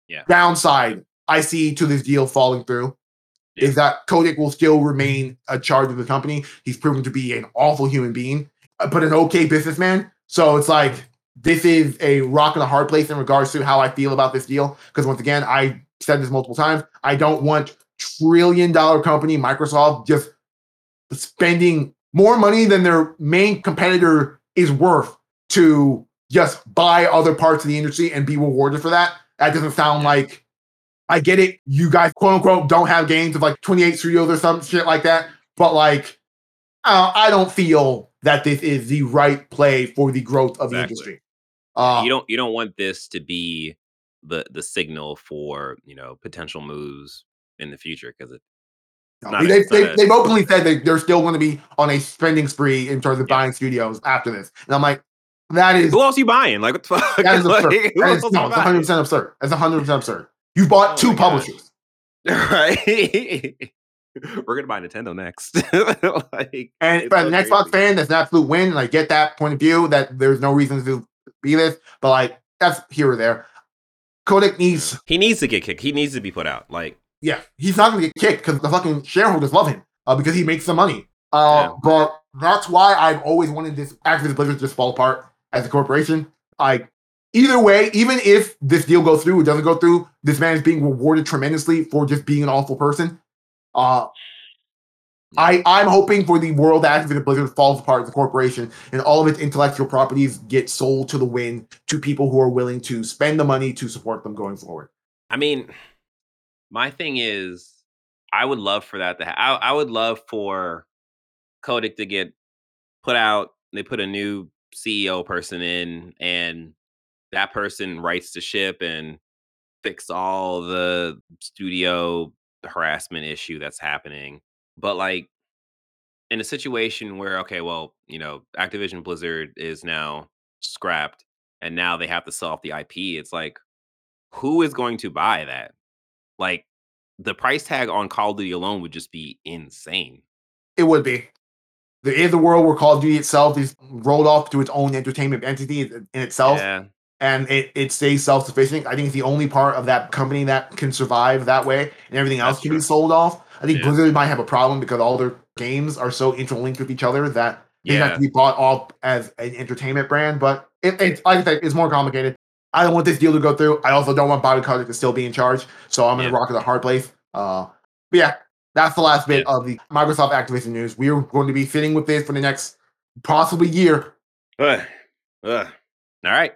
Yeah. downside I see to this deal falling through. Yeah. Is that Kotick will still remain a charge of the company. He's proven to be an awful human being, uh, but an okay businessman. So it's like this is a rock and a hard place in regards to how I feel about this deal. Because once again, I said this multiple times. I don't want trillion dollar company Microsoft just spending more money than their main competitor is worth to just buy other parts of the industry and be rewarded for that. That doesn't sound like I get it. You guys, quote unquote, don't have games of like 28 studios or some shit like that. But like, uh, I don't feel that this is the right play for the growth of the industry. Uh, you don't you don't want this to be the the signal for you know potential moves in the future because it no, they've, they, they've openly said that they're still going to be on a spending spree in terms of Yeah. buying studios after this. And I'm like, that is who else you buying like what the fuck that is absurd. Like, That is, no, it's 100% absurd. That's 100 percent absurd. You bought Oh two gosh. publishers. right we're gonna buy Nintendo next like And for so an Xbox fan, that's an absolute win. And I get that point of view that there's no reason to be this, but like that's here or there. Kotick needs, he needs to get kicked he needs to be put out like yeah, he's not gonna get kicked because the fucking shareholders love him uh, because he makes some money. Uh, Yeah. But that's why I've always wanted this Activision Blizzard to just fall apart as a corporation. Like either way, even if this deal goes through or doesn't go through, this man is being rewarded tremendously for just being an awful person. Uh, I, I'm hoping for the world that Activision Blizzard falls apart as a corporation and all of its intellectual properties get sold to the wind to people who are willing to spend the money to support them going forward. I mean, my thing is, I would love for that to happen. I, I would love for Kotick to get put out. They put a new CEO person in, and that person writes the ship and fix all the studio harassment issue that's happening. But like in a situation where, okay, well, you know, Activision Blizzard is now scrapped, and now they have to sell off the IP. It's like, who is going to buy that? Like the price tag on Call of Duty alone would just be insane. It would be. the There is a world where Call of Duty itself is rolled off to its own entertainment entity in itself, Yeah, and it, it stays self sufficient. I think it's the only part of that company that can survive that way, and everything else That's can true. be sold off. I think Yeah. Blizzard might have a problem because all their games are so interlinked with each other that they have to be bought off as an entertainment brand. But it, it's like I said, it's more complicated. I don't want this deal to go through. I also don't want Bobby Kotick to still be in charge. So I'm gonna Yeah. rock at a hard place. Uh, but yeah, that's the last bit of the Microsoft Activision news. We are going to be sitting with this for the next possibly year. Ugh. Ugh. All right.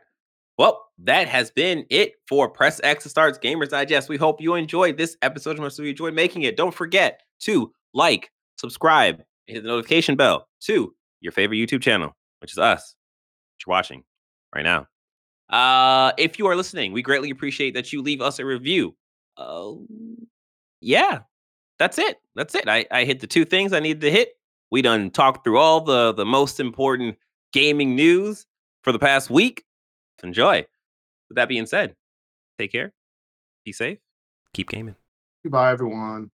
Well, that has been it for Press X to Starts Gamers Digest. We hope you enjoyed this episode much as we enjoyed making it. Don't forget to like, subscribe, and hit the notification bell to your favorite YouTube channel, which is us, which you're watching right now. Uh, if you are listening, we greatly appreciate that you leave us a review. Uh, yeah, that's it. That's it. I, I hit the two things I needed to hit. We done talked through all the the most important gaming news for the past week. Enjoy. With that being said, take care, be safe, keep gaming. Goodbye, everyone.